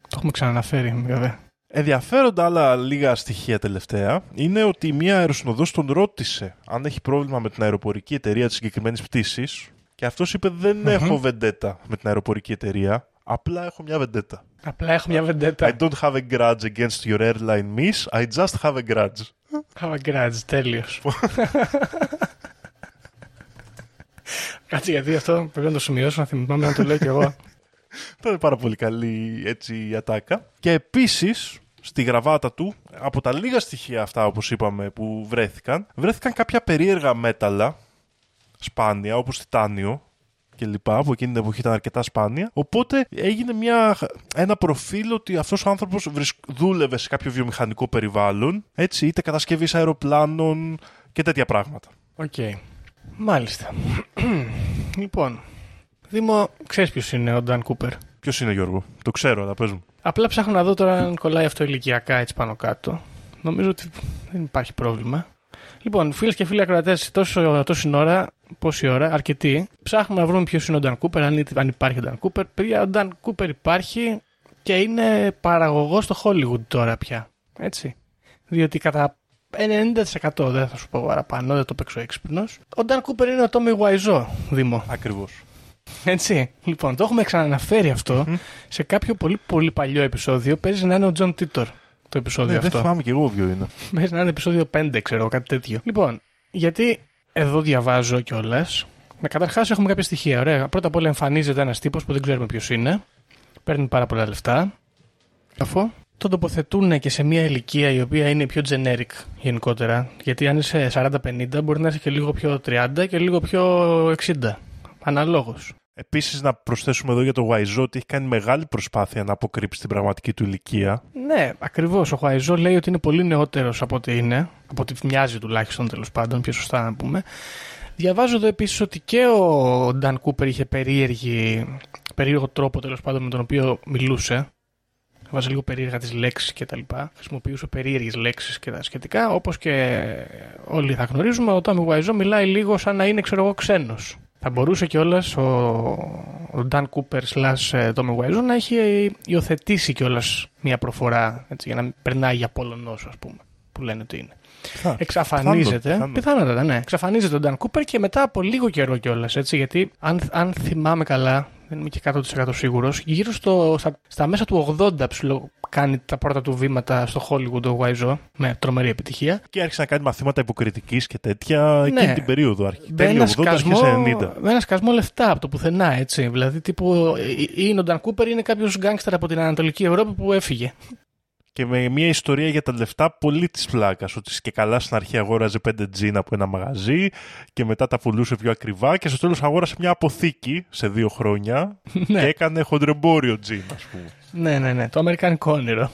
Το έχουμε ξαναναφέρει, βέβαια. Ενδιαφέροντα άλλα λίγα στοιχεία τελευταία είναι ότι μία αεροσυνοδός τον ρώτησε αν έχει πρόβλημα με την αεροπορική εταιρεία της συγκεκριμένης πτήσης και αυτός είπε δεν Μμμ. έχω βεντέτα με την αεροπορική εταιρεία, απλά έχω μια βεντέτα. Απλά έχω μια I βεντέτα. don't have a grudge against your airline miss, I just have a grudge. Have a grudge, τέλειος. Κάτσε γιατί αυτό πρέπει να το σημειώσω, να θυμάμαι να το λέω κι εγώ. Ήταν πάρα πολύ καλή έτσι η ατάκα. Και επίσης στη γραβάτα του, από τα λίγα στοιχεία αυτά όπως είπαμε που βρέθηκαν, βρέθηκαν κάποια περίεργα μέταλλα, σπάνια όπως τιτάνιο και λοιπά, που εκείνη την εποχή ήταν αρκετά σπάνια. Οπότε έγινε μια, ένα προφίλ ότι αυτός ο άνθρωπος βρισκ- δούλευε σε κάποιο βιομηχανικό περιβάλλον, έτσι, είτε κατασκευής αεροπλάνων και τέτοια πράγματα. Οκ. Μάλιστα. λοιπόν, Δήμο, ξέρεις ποιος είναι ο Νταν Κούπερ; Ποιος είναι Γιώργο, το ξέρω, αλλά πες μου. Απλά ψάχνω να δω τώρα αν κολλάει αυτό ηλικιακά έτσι πάνω κάτω. Νομίζω ότι δεν υπάρχει πρόβλημα. Λοιπόν, φίλες και φίλοι ακροατές, τόσο, τόση ώρα, πόση ώρα, αρκετή, ψάχνουμε να βρούμε ποιος είναι ο Νταν Κούπερ, αν, αν υπάρχει ο Νταν Κούπερ. Παιδιά, ο Νταν Κούπερ υπάρχει και είναι παραγωγός στο Hollywood τώρα πια. Έτσι. Διότι κατά 90% δεν θα σου πω παραπάνω, δεν το παίξω έξυπνος. Ο Νταν Κούπερ είναι ο Τόμι Γουιζό, Δήμο. Ακριβώς. Έτσι. Λοιπόν, το έχουμε ξαναναφέρει αυτό σε κάποιο πολύ πολύ παλιό επεισόδιο. Παίζει να είναι ο Τζον Τίτορ το επεισόδιο Ναι, δεν αυτό. θυμάμαι κι εγώ ποιο είναι. Παίζει να είναι επεισόδιο 5, ξέρω, κάτι τέτοιο. Λοιπόν, γιατί εδώ διαβάζω κιόλας. Με καταρχάς έχουμε κάποια στοιχεία. Ωραία. Πρώτα απ' όλα εμφανίζεται ένας τύπος που δεν ξέρουμε ποιος είναι. Παίρνει πάρα πολλά λεφτά. Αφού τον τοποθετούν και σε μια ηλικία η οποία είναι πιο generic γενικότερα. Γιατί αν είσαι 40-50 μπορεί να είσαι και λίγο πιο 30 και λίγο πιο 60. Αναλόγως. Επίσης, να προσθέσουμε εδώ για το Γουαϊζό ότι έχει κάνει μεγάλη προσπάθεια να αποκρύψει την πραγματική του ηλικία. Ναι, ακριβώς. Ο Χουαϊζό λέει ότι είναι πολύ νεότερος από ό,τι είναι, από ό,τι μοιάζει τουλάχιστον τέλος πάντων, πιο σωστά να πούμε. Διαβάζω εδώ επίσης ότι και ο Νταν Κούπερ είχε περίεργη, περίεργο τρόπο τέλος πάντων με τον οποίο μιλούσε. Βάζει λίγο περίεργα τις λέξεις κτλ. Χρησιμοποιούσε περίεργες λέξεις και τα σχετικά. Όπως και όλοι θα γνωρίζουμε, ο Τόμι Γουαϊζό μιλάει λίγο σαν να είναι, ξέρω εγώ, ξένος. Θα μπορούσε κιόλας ο, ο Dan Cooper slash Tommy Wiseau να έχει υιοθετήσει κιόλας μια προφορά έτσι, για να μην περνάει για Πολωνός ας πούμε που λένε ότι είναι. Θα, Εξαφανίζεται. Πιθανότατα, ναι. Εξαφανίζεται ο Dan Cooper και μετά από λίγο καιρό κιόλας. Γιατί αν, αν θυμάμαι καλά, δεν είμαι και 100% σίγουρος, γύρω στο, στα, στα μέσα του 80 ψηλό, κάνει τα πρώτα του βήματα στο Hollywood ο Wiseau με τρομερή επιτυχία. Και άρχισε να κάνει μαθήματα υποκριτικής και τέτοια Ναι. εκείνη την περίοδο. αρχι- Με Τέλειο ένα, 80 σκασμό, αρχές 90. με ένα σκασμό λεφτά από το πουθενά, έτσι. Δηλαδή, τύπου, ε, είναι ο Νταν Κούπερ, είναι κάποιος γκάγκστερ από την Ανατολική Ευρώπη που έφυγε. Και με μια ιστορία για τα λεφτά πολύ της πλάκας. Ότι και καλά στην αρχή αγόραζε 5 τζιν από ένα μαγαζί και μετά τα πουλούσε πιο ακριβά και στο τέλος αγόρασε μια αποθήκη σε δύο χρόνια Ναι. και έκανε χοντρεμπόριο τζιν, ας πούμε. Ναι, ναι, ναι. Το αμερικάνικο όνειρο.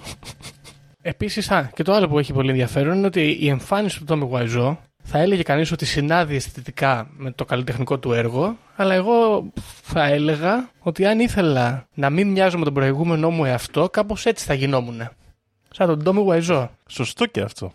Επίσης, και το άλλο που έχει πολύ ενδιαφέρον είναι ότι η εμφάνιση του Τόμι Γουαϊζό θα έλεγε κανείς ότι συνάδει αισθητικά με το καλλιτεχνικό του έργο, αλλά εγώ θα έλεγα ότι αν ήθελα να μην μοιάζω με τον προηγούμενό μου εαυτό, κάπως έτσι θα γινόμουν. Σαν τον Τόμι Γουαϊζό. Σωστό και αυτό.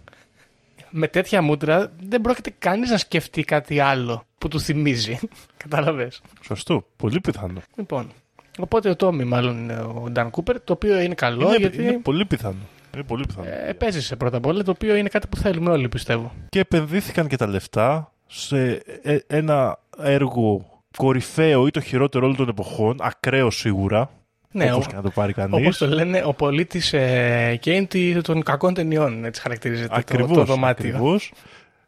Με τέτοια μούτρα δεν πρόκειται κανείς να σκεφτεί κάτι άλλο που του θυμίζει. Κατάλαβε. Σωστό. Πολύ πιθανό. Λοιπόν. Οπότε ο Τόμι, μάλλον είναι ο Νταν Κούπερ, το οποίο είναι καλό είναι, γιατί. είναι πολύ πιθανό. Είναι πολύ πιθανό. Ε, επέζησε πρώτα απ' όλα, το οποίο είναι κάτι που θέλουμε όλοι, πιστεύω. Και επενδύθηκαν και τα λεφτά σε ε, ένα έργο κορυφαίο ή το χειρότερο όλων των εποχών, ακραίο σίγουρα. Ναι, όπως ο- και να το πάρει κανείς. Όπω το λένε, ο πολίτης ε, Κέιν των κακών ταινιών, έτσι χαρακτηρίζεται το, Ακριβώς, το δωμάτιο. ακριβώς.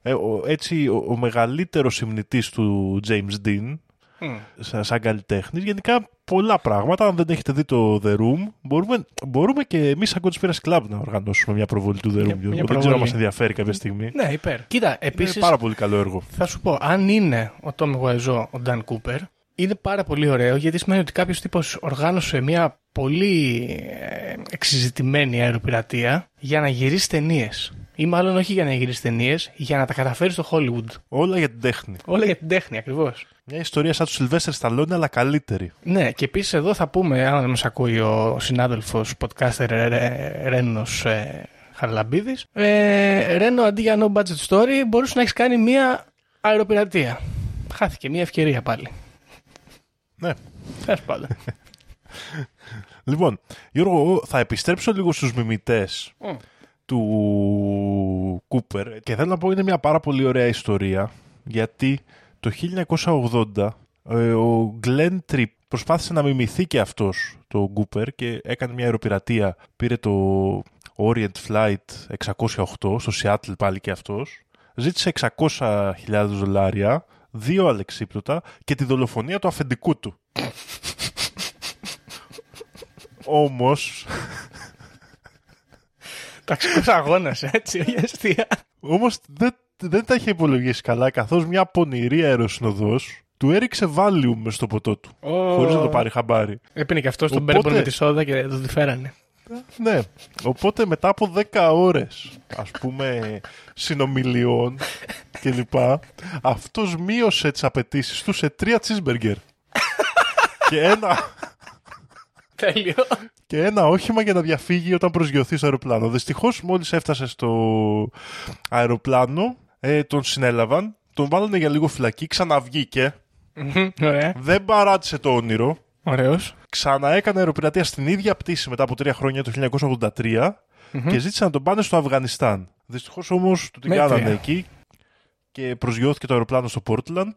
Ε, ο, έτσι, ο, ο μεγαλύτερος συμνητής του James Dean, Μμ. σαν, σαν καλλιτέχνης, γενικά πολλά πράγματα. Αν δεν έχετε δει το The Room, μπορούμε, μπορούμε και εμείς σαν Conspiracy Club να οργανώσουμε μια προβολή του The Room. Μια- Γιώργο. μια δεν ξέρω προβολή. αν μας ενδιαφέρει κάποια στιγμή. Ναι, υπέρ. Κοίτα, Είναι επίσης. πάρα πολύ καλό έργο. Θα σου πω, αν είναι ο Τόμι Γουαϊζό ο Νταν Κούπερ, είναι πάρα πολύ ωραίο γιατί σημαίνει ότι κάποιος τύπος οργάνωσε μια πολύ ε, εξειζητημένη αεροπειρατεία για να γυρίσει ταινίες. Ή μάλλον όχι για να γυρίσει ταινίες, για να τα καταφέρει στο Hollywood. Όλα για την τέχνη. Όλα για την τέχνη, ακριβώς. Μια ιστορία σαν τους Σιλβέστερ Σταλόνι, αλλά καλύτερη. Ναι, και επίσης εδώ θα πούμε, αν μας ακούει ο συνάδελφος podcaster Ρένος ε, Χαρλαμπίδη, ε, Ρένο αντί για no budget story μπορούσε να έχεις κάνει μια αεροπειρατεία. Χάθηκε μια ευκαιρία πάλι. Ναι. Τέλο πάντων. Λοιπόν, Γιώργο, εγώ θα επιστρέψω λίγο στους μιμητές Μμ. του Κούπερ και θέλω να πω είναι μια πάρα πολύ ωραία ιστορία γιατί το 1980 ε, ο Glenn Tripp προσπάθησε να μιμηθεί και αυτός το Κούπερ και έκανε μια αεροπειρατεία πήρε το Orient Flight 608 στο Seattle πάλι και αυτός ζήτησε 600.000 δολάρια δύο αλεξίπτωτα και τη δολοφονία του αφεντικού του όμως Ταξικό αγώνας, έτσι, όχι αστεία. Όμως δεν, δεν τα είχε υπολογίσει καλά, καθώς μια πονηρή αεροσυνοδός του έριξε Valium μες στο ποτό του. Χωρίς να το πάρει χαμπάρι. Έπινε και αυτό τον Οπότε- μπέρμπον με τη σόδα και το τη φέρανε. Ναι. Οπότε μετά από 10 ώρες, ας πούμε, συνομιλιών κλπ. Αυτός μείωσε τις απαιτήσεις του σε τρία cheeseburger. και, ένα, Τέλειο. και ένα όχημα για να διαφύγει όταν προσγειωθεί στο αεροπλάνο. Δυστυχώς, μόλις έφτασε στο αεροπλάνο, ε, τον συνέλαβαν, τον βάλανε για λίγο φυλακή, ξαναβγήκε. Μμμ, Ωραία. Δεν παράτησε το όνειρο. Ωραίος. Ξαναέκανε αεροπειρατεία στην ίδια πτήση μετά από τρία χρόνια το 1983 και ζήτησε να τον πάνε στο Αφγανιστάν. Δυστυχώς όμως του την Μέτρια. κάνανε εκεί και προσγειώθηκε το αεροπλάνο στο Portland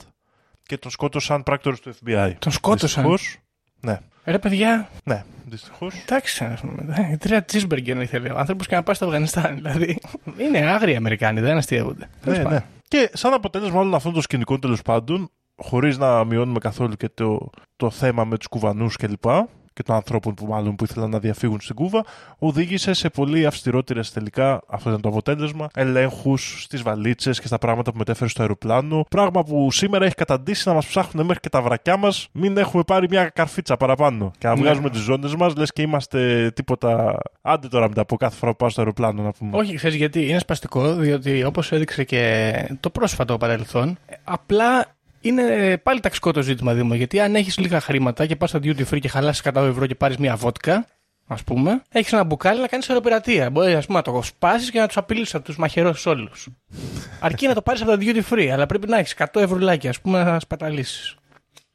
και τον σκότωσαν πράκτορες του FBI. Τον σκότωσαν. Δυστυχώς, ναι, Ρε παιδιά, ναι, δυστυχώς. εντάξει, ας πούμε. ε, Τρία cheeseburger ήθελε ο άνθρωπος και να πάει στο Αφγανιστάν. Δηλαδή, είναι άγριοι Αμερικάνοι, δεν αστείευονται. Ναι, Τέλος ναι. Και σαν αποτέλεσμα όλων αυτών των σκηνικών τέλος πάντων, χωρίς να μειώνουμε καθόλου και το, το θέμα με τους κουβανούς κλπ. και των ανθρώπων που μάλλον που ήθελαν να διαφύγουν στην Κούβα, οδήγησε σε πολύ αυστηρότερες τελικά, αυτό ήταν το αποτέλεσμα, ελέγχους στις βαλίτσες και στα πράγματα που μετέφερε στο αεροπλάνο. Πράγμα που σήμερα έχει καταντήσει να μας ψάχνουν μέχρι και τα βρακιά μας, μην έχουμε πάρει μια καρφίτσα παραπάνω. Και να Ναι. βγάζουμε τις ζώνες μας, λες και είμαστε τίποτα. Άντε τώρα μετά από κάθε φορά που πάω στο αεροπλάνο να πούμε. Όχι, ξέρεις γιατί. Είναι σπαστικό, διότι όπως έδειξε και το πρόσφατο παρελθόν, απλά είναι πάλι ταξικό το ζήτημα, Δήμο. Γιατί αν έχεις λίγα χρήματα και πας στα duty free και χαλάσει 100 ευρώ και πάρεις μια βότκα, ας πούμε, έχεις ένα μπουκάλι να κάνεις αεροπειρατεία. Μπορεί ας πούμε, να το σπάσεις και να τους απειλήσει, να τους μαχαιρώσεις όλους. Αρκεί να το πάρεις από τα duty free, αλλά πρέπει να έχεις 100 ευρουλάκια, ας πούμε, να σπαταλήσεις.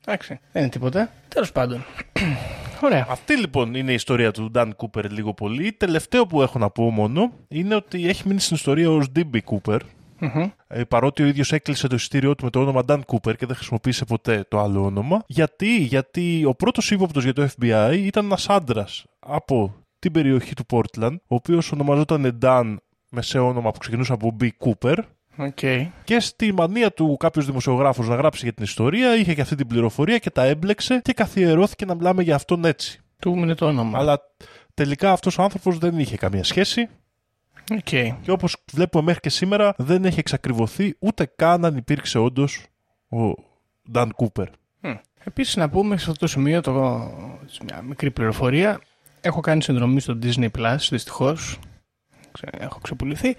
Εντάξει, δεν είναι τίποτα. Τέλος πάντων. Ωραία. Αυτή λοιπόν είναι η ιστορία του Dan Cooper λίγο πολύ. Τελευταίο που έχω να πω μόνο είναι ότι έχει μείνει στην ιστορία ως DB Cooper. Ε, παρότι ο ίδιος έκλεισε το εισιτήριό του με το όνομα Dan Cooper και δεν χρησιμοποίησε ποτέ το άλλο όνομα. Γιατί, Γιατί ο πρώτος ύποπτος για το FBI ήταν ένας άντρας από την περιοχή του Portland, ο οποίος ονομαζόταν Dan με όνομα που ξεκινούσε από B. Cooper. OK. Και στη μανία του κάποιος δημοσιογράφος να γράψει για την ιστορία, είχε και αυτή την πληροφορία και τα έμπλεξε και καθιερώθηκε να μιλάμε για αυτόν έτσι. Του έμεινε το όνομα. Αλλά τελικά αυτός ο άνθρωπος δεν είχε καμία σχέση Οκ. και όπως βλέπουμε μέχρι και σήμερα δεν έχει εξακριβωθεί ούτε καν αν υπήρξε όντως ο Dan Cooper. Επίσης να πούμε σε αυτό το σημείο το, μια μικρή πληροφορία. Έχω κάνει συνδρομή στο Disney Plus, δυστυχώς. Ξε- Έχω ξεπουληθεί.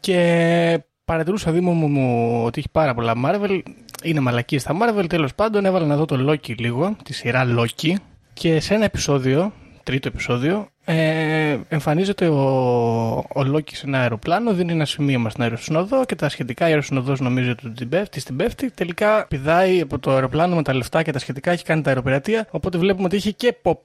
Και παρατηρούσα Δήμο μου, μου ότι έχει πάρα πολλά Marvel. Είναι μαλακή στα Marvel. Τέλος πάντων έβαλα να δω το Loki λίγο, τη σειρά Loki. Και σε ένα επεισόδιο, τρίτο επεισόδιο, ε, εμφανίζεται ο, ο Loki σε ένα αεροπλάνο, δίνει ένα σημείωμα στην αεροσυνοδό και τα σχετικά η αεροσυνοδός νομίζει ότι την πέφτει, στην πέφτει. Τελικά πηδάει από το αεροπλάνο με τα λεφτά και τα σχετικά, έχει κάνει τα αεροπειρατεία. Οπότε βλέπουμε ότι είχε και pop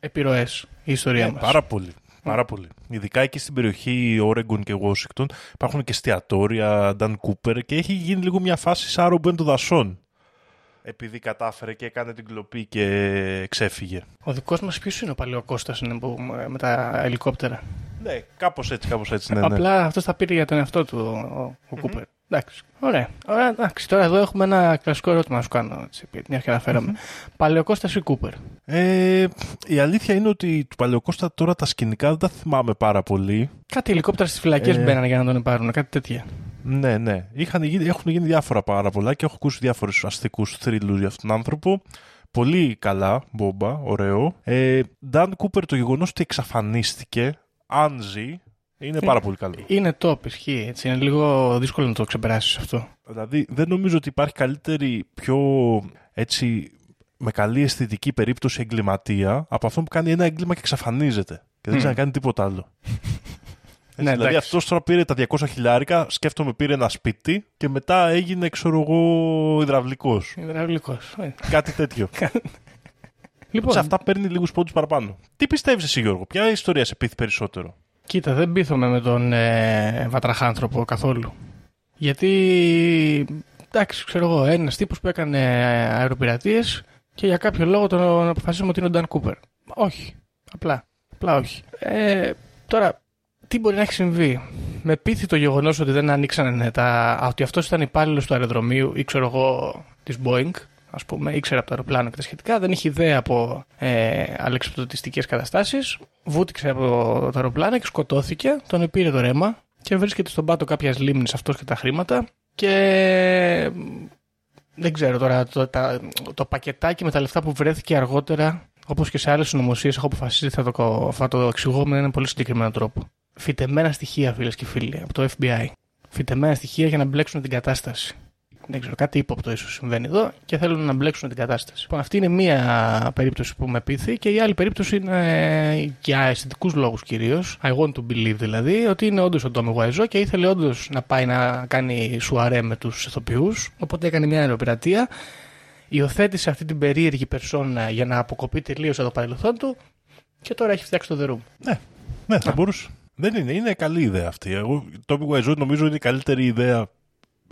επιρροές η ιστορία Ε, μας. πάρα πολύ. Πάρα πολύ. Ειδικά εκεί στην περιοχή Oregon και Washington υπάρχουν και εστιατόρια Dan Cooper και έχει γίνει λίγο μια φάση σαν ρομπέν των δασών. Επειδή κατάφερε και έκανε την κλοπή και ξέφυγε. Ο δικός μας ποιος είναι ο Παλαιοκώστας είναι που, με τα ελικόπτερα; Ναι, κάπως έτσι, κάπως έτσι. Ναι, ναι. Απλά αυτός τα πήρε για τον εαυτό του ο, ο Κούπερ. Εντάξει. Ωραία. Ωραία. Εντάξει. Τώρα εδώ έχουμε ένα κλασικό ερώτημα να σου κάνω. Έτσι, επειδή μια και αναφέραμε. Παλαιοκώστας ή Κούπερ; Ε, η αλήθεια είναι ότι του Παλαιοκώστα τώρα τα σκηνικά δεν τα θυμάμαι πάρα πολύ. Κάτι ελικόπτερα στις φυλακές Ε. μπαίνανε για να τον πάρουν. Κάτι τέτοια. Ναι, ναι. Είχαν γίνει, έχουν γίνει διάφορα πάρα πολλά και έχω ακούσει διάφορους αστικούς θρύλους για αυτόν τον άνθρωπο. Πολύ καλά, μπόμπα, ωραίο. Ε, Dan Cooper το γεγονός ότι εξαφανίστηκε, αν ζει, είναι πάρα πολύ καλό. Είναι top, ισχύει. Έτσι. Είναι λίγο δύσκολο να το ξεπεράσεις αυτό. Δηλαδή δεν νομίζω ότι υπάρχει καλύτερη, πιο έτσι με καλή αισθητική περίπτωση εγκληματία από αυτό που κάνει ένα έγκλημα και εξαφανίζεται. Και δεν ξανακάνει τίποτα άλλο. Έτσι, Ναι, δηλαδή εντάξει. αυτός τώρα πήρε τα 200 χιλιάρικα, σκέφτομαι πήρε ένα σπίτι και μετά έγινε, ξέρω εγώ, υδραυλικός. Υδραυλικός. Κάτι τέτοιο. Λοιπόν, Σε αυτά παίρνει λίγους πόντους παραπάνω. Τι πιστεύεις εσύ, Γιώργο, ποια ιστορία σε πείθει περισσότερο; κοίτα, δεν πείθομαι με τον ε, βατραχάνθρωπο καθόλου. Γιατί, εντάξει, ξέρω εγώ, ένας τύπος που έκανε αεροπειρατείες και για κάποιο λόγο τον αποφασίσαμε ότι είναι ο Νταν Κούπερ. Όχι. Απλά. Απλά όχι. Ε, τώρα, τι μπορεί να έχει συμβεί. Με πείθει το γεγονός ότι δεν ανοίξανε τα. α, ότι αυτός ήταν υπάλληλος του αεροδρομίου ή ξέρω εγώ της Boeing, ας πούμε, ήξερε από το αεροπλάνο και τα σχετικά, δεν είχε ιδέα από ε, αλεξιπτωτιστικές καταστάσεις. Βούτυξε από το αεροπλάνο και σκοτώθηκε. Τον πήρε το ρέμα και βρίσκεται στον πάτο κάποιας λίμνης αυτός και τα χρήματα. Και δεν ξέρω τώρα, το, τα, το πακετάκι με τα λεφτά που βρέθηκε αργότερα, όπως και σε άλλες συνωμοσίες, έχω αποφασίσει ότι θα το, θα το εξηγώ με έναν πολύ συγκεκριμένο τρόπο. Φυτεμένα στοιχεία, φίλες και φίλοι, από το FBI. Φυτεμένα στοιχεία για να μπλέξουν την κατάσταση. Δεν ξέρω, κάτι ύποπτο ίσως συμβαίνει εδώ και θέλουν να μπλέξουν την κατάσταση. Λοιπόν, αυτή είναι μία περίπτωση που με πείθει και η άλλη περίπτωση είναι για αισθητικούς λόγους κυρίως. I want to believe δηλαδή, ότι είναι όντως ο Τόμι Γουαϊζό και ήθελε όντως να πάει να κάνει σουαρέ με τους ηθοποιούς. Οπότε έκανε μια αεροπειρατεία υιοθέτησε αυτή την περίεργη περσόνα για να αποκοπεί τελείως από το παρελθόν του και τώρα έχει φτιάξει το The Room. Ναι, ναι, θα μπορούσε. Δεν είναι, είναι καλή ιδέα αυτή. Εγώ, το Tommy Wiseau νομίζω είναι η καλύτερη ιδέα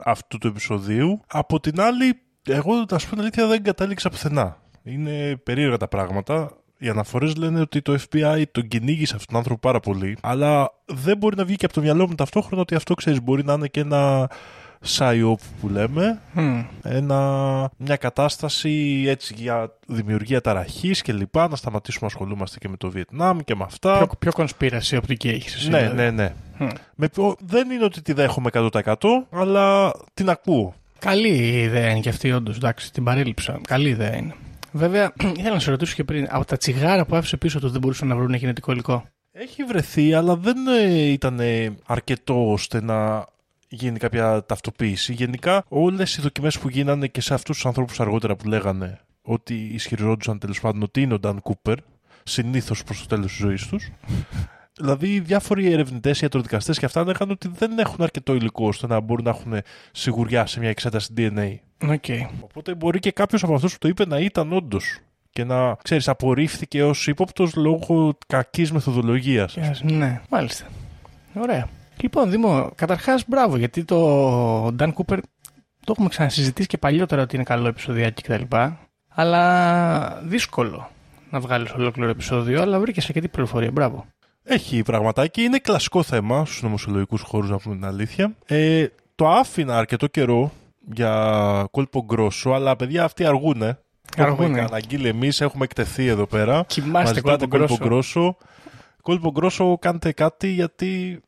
αυτού του επεισοδίου. Από την άλλη, εγώ να σου πω την αλήθεια δεν κατάληξα πουθενά. Είναι περίεργα τα πράγματα. Οι αναφορές λένε ότι το FBI τον κυνήγησε αυτόν τον άνθρωπο πάρα πολύ, αλλά δεν μπορεί να βγει και από το μυαλό μου ταυτόχρονα ότι αυτό ξέρεις μπορεί να είναι και ένα psyop που λέμε. Μμ. Ένα, μια κατάσταση έτσι για δημιουργία ταραχής και λοιπά, να σταματήσουμε να ασχολούμαστε και με το Βιετνάμ και με αυτά. Πιο, πιο κονσπίραση οπτική έχει. Ναι, ναι, ναι. Μμ. Με, ποιο- δεν είναι ότι τη δέχομαι 100% αλλά την ακούω. Καλή ιδέα είναι και αυτή, όντως. Εντάξει, την παρέλειψα. Καλή ιδέα είναι. Βέβαια, ήθελα να σε ρωτήσω και πριν, από τα τσιγάρα που άφησε πίσω τους δεν μπορούσαν να βρουν γενετικό υλικό; Έχει βρεθεί, αλλά δεν ε, ήταν ε, αρκετό ώστε να γίνει κάποια ταυτοποίηση. Γενικά, όλες οι δοκιμές που γίνανε και σε αυτούς τους ανθρώπους αργότερα που λέγανε ότι ισχυριζόντουσαν τέλος πάντων ότι είναι ο Νταν Κούπερ, συνήθως προς το τέλος της ζωής τους. Δηλαδή, διάφοροι ερευνητές, ιατροδικαστές και αυτά λέγανε ότι δεν έχουν αρκετό υλικό ώστε να μπορούν να έχουν σιγουριά σε μια εξέταση DNA. OK. Οπότε μπορεί και κάποιος από αυτούς που το είπε να ήταν όντως. Και να ξέρεις, απορρίφθηκε ως ύποπτος λόγω κακής μεθοδολογίας. Yes, Ναι, μάλιστα. Ωραία. Λοιπόν, Δήμο, καταρχάς μπράβο, γιατί το Dan Cooper το έχουμε ξανασυζητήσει και παλιότερα ότι είναι καλό επεισοδιάκι κτλ. Αλλά δύσκολο να βγάλεις ολόκληρο επεισόδιο, αλλά βρήκες αρκετή πληροφορία. Μπράβο. Έχει πραγματάκι. Είναι κλασικό θέμα στους νομοσιολογικού χώρους, να πούμε την αλήθεια. Ε, το άφηνα αρκετό καιρό για κόλπο γκρόσο, αλλά παιδιά αυτοί αργούνε. Το Αργούνε. Έχουμε αναγγείλει εμείς, έχουμε εκτεθεί εδώ πέρα. Κοιμάστε Μας ζητάτε κόλπο γκρόσο. γκρόσο. Κόλπο γκρόσο, κάντε κάτι γιατί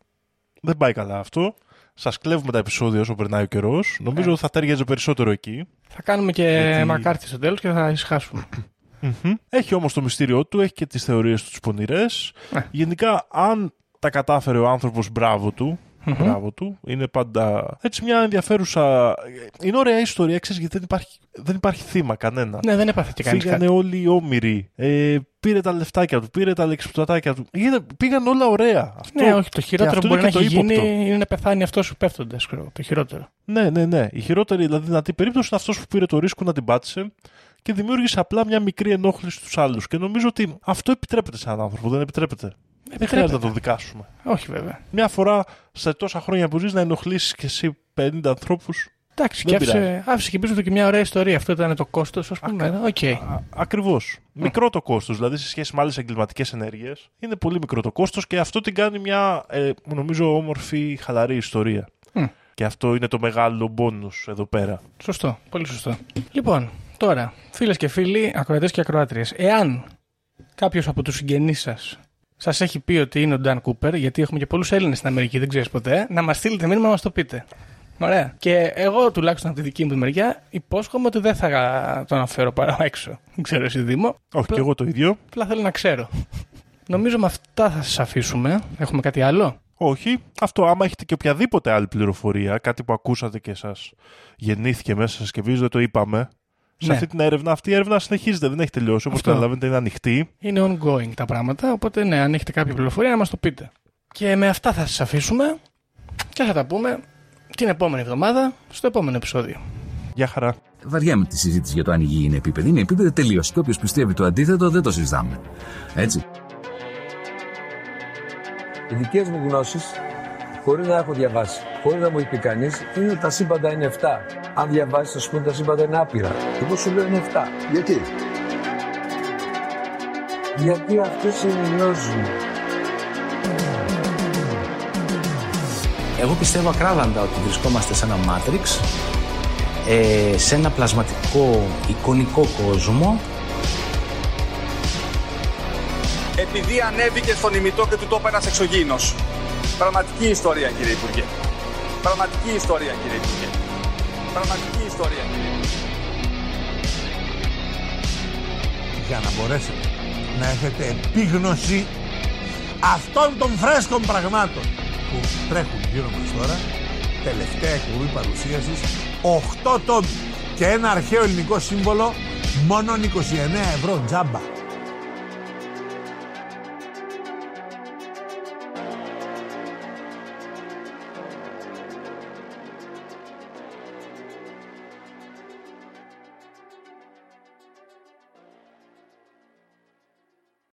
δεν πάει καλά αυτό. Σας κλέβουμε τα επεισόδια όσο περνάει ο καιρός. Νομίζω ότι θα τέριαζε περισσότερο εκεί. Θα κάνουμε και Γιατί- μακάρτι στο τέλος και θα ησυχάσουμε. Μμμ. Έχει όμως το μυστήριό του, έχει και τις θεωρίες του τις πονηρές. Ναι. Γενικά, αν τα κατάφερε ο άνθρωπος, μπράβο του. Μπράβο του. Είναι πάντα έτσι μια ενδιαφέρουσα. Είναι ωραία ιστορία, ξέρεις, γιατί δεν υπάρχει, δεν υπάρχει θύμα κανένα. ναι, δεν έπαθε και κανείς Φύγανε κάτι. όλοι οι όμοιροι. Ε, πήρε τα λεφτάκια του, πήρε τα λεξιπτωτάκια του. Πήγαν, πήγαν όλα ωραία. Αυτό, Ναι, όχι, το χειρότερο αυτό που μπορεί είναι να και έχει το γίνει ύποπτο. είναι να πεθάνει αυτός που πέφτοντας. Το χειρότερο. Ναι, ναι, ναι. Η χειρότερη δηλαδή δυνατή περίπτωση είναι αυτός που πήρε το ρίσκο να την πάτησε και δημιούργησε απλά μια μικρή ενόχληση στους άλλους. Και νομίζω ότι αυτό επιτρέπεται σε έναν άνθρωπο, δεν επιτρέπεται. Δεν χρειάζεται να το δικάσουμε. Όχι, βέβαια. Μια φορά σε τόσα χρόνια που ζεις να ενοχλήσεις και εσύ 50 ανθρώπους. Εντάξει, Δεν και άφησε, άφησε και πίσω του και μια ωραία ιστορία. Αυτό ήταν το κόστος, ας πούμε. Οκ. Ακριβώς. Μικρό το κόστος, δηλαδή σε σχέση με άλλες εγκληματικές ενέργειες. Είναι πολύ μικρό το κόστος και αυτό την κάνει μια, ε, νομίζω, όμορφη, χαλαρή ιστορία. Μμ. Και αυτό είναι το μεγάλο μπόνου εδώ πέρα. Σωστό. Πολύ σωστό. Λοιπόν, τώρα, φίλες και φίλοι, ακροατές και ακροάτριες, εάν κάποιος από τους συγγενείς σας σας έχει πει ότι είναι ο Νταν Κούπερ, γιατί έχουμε και πολλούς Έλληνες στην Αμερική, δεν ξέρεις ποτέ, να μας στείλετε μήνυμα να μας το πείτε. Ωραία. Και εγώ τουλάχιστον από τη δική μου τη μεριά υπόσχομαι ότι δεν θα το αναφέρω παρά έξω. Δεν ξέρω εσύ Δήμο. Όχι, Απλά- και εγώ το ίδιο. Απλά θέλω να ξέρω. Νομίζω με αυτά θα σας αφήσουμε. Έχουμε κάτι άλλο; Όχι. Αυτό, άμα έχετε και οποιαδήποτε άλλη πληροφορία, κάτι που ακούσατε και σας γεννήθηκε μέσα σας και βίζω, δεν το είπαμε. Σε Ναι. αυτή την έρευνα, αυτή η έρευνα συνεχίζεται, δεν έχει τελειώσει. Όπως Αυτό. καταλαβαίνετε, είναι ανοιχτή. Είναι ongoing τα πράγματα, οπότε ναι, αν έχετε κάποια πληροφορία να μας το πείτε. Και με αυτά θα σας αφήσουμε και θα τα πούμε την επόμενη εβδομάδα στο επόμενο επεισόδιο. Γεια χαρά. Βαριάμε τη συζήτηση για το αν η γη είναι επίπεδη. Είναι επίπεδη τελείως. Και όποιος πιστεύει το αντίθετο δεν το συζητάμε. Έτσι. Οι δικές μου γνώσεις, χωρίς να έχω διαβάσει, χωρίς να μου έχει πει κανείς, είναι ότι τα σύμπαντα είναι 7. Αν διαβάσεις, θα σου πούνε τα σύμπαντα είναι άπειρα. Εγώ σου λέω είναι 7. Γιατί; Γιατί αυτό συνειδητοποιούν. Εγώ πιστεύω ακράδαντα ότι βρισκόμαστε σε ένα Matrix, ε, σε ένα πλασματικό εικονικό κόσμο Επειδή ανέβηκε στον ημιτό και του το είπε ένας εξωγήινος. Πραγματική ιστορία, κύριε Υπουργέ. Πραγματική ιστορία, κύριε Υπουργέ. Πραγματική ιστορία, κύριε Υπουργέ. για να μπορέσετε να έχετε επίγνωση αυτών των φρέσκων πραγμάτων που τρέχουν γύρω μας τώρα τελευταία εκπομπή παρουσίασης 8 τόμοι και ένα αρχαίο ελληνικό σύμβολο μόνο 29 ευρώ τζάμπα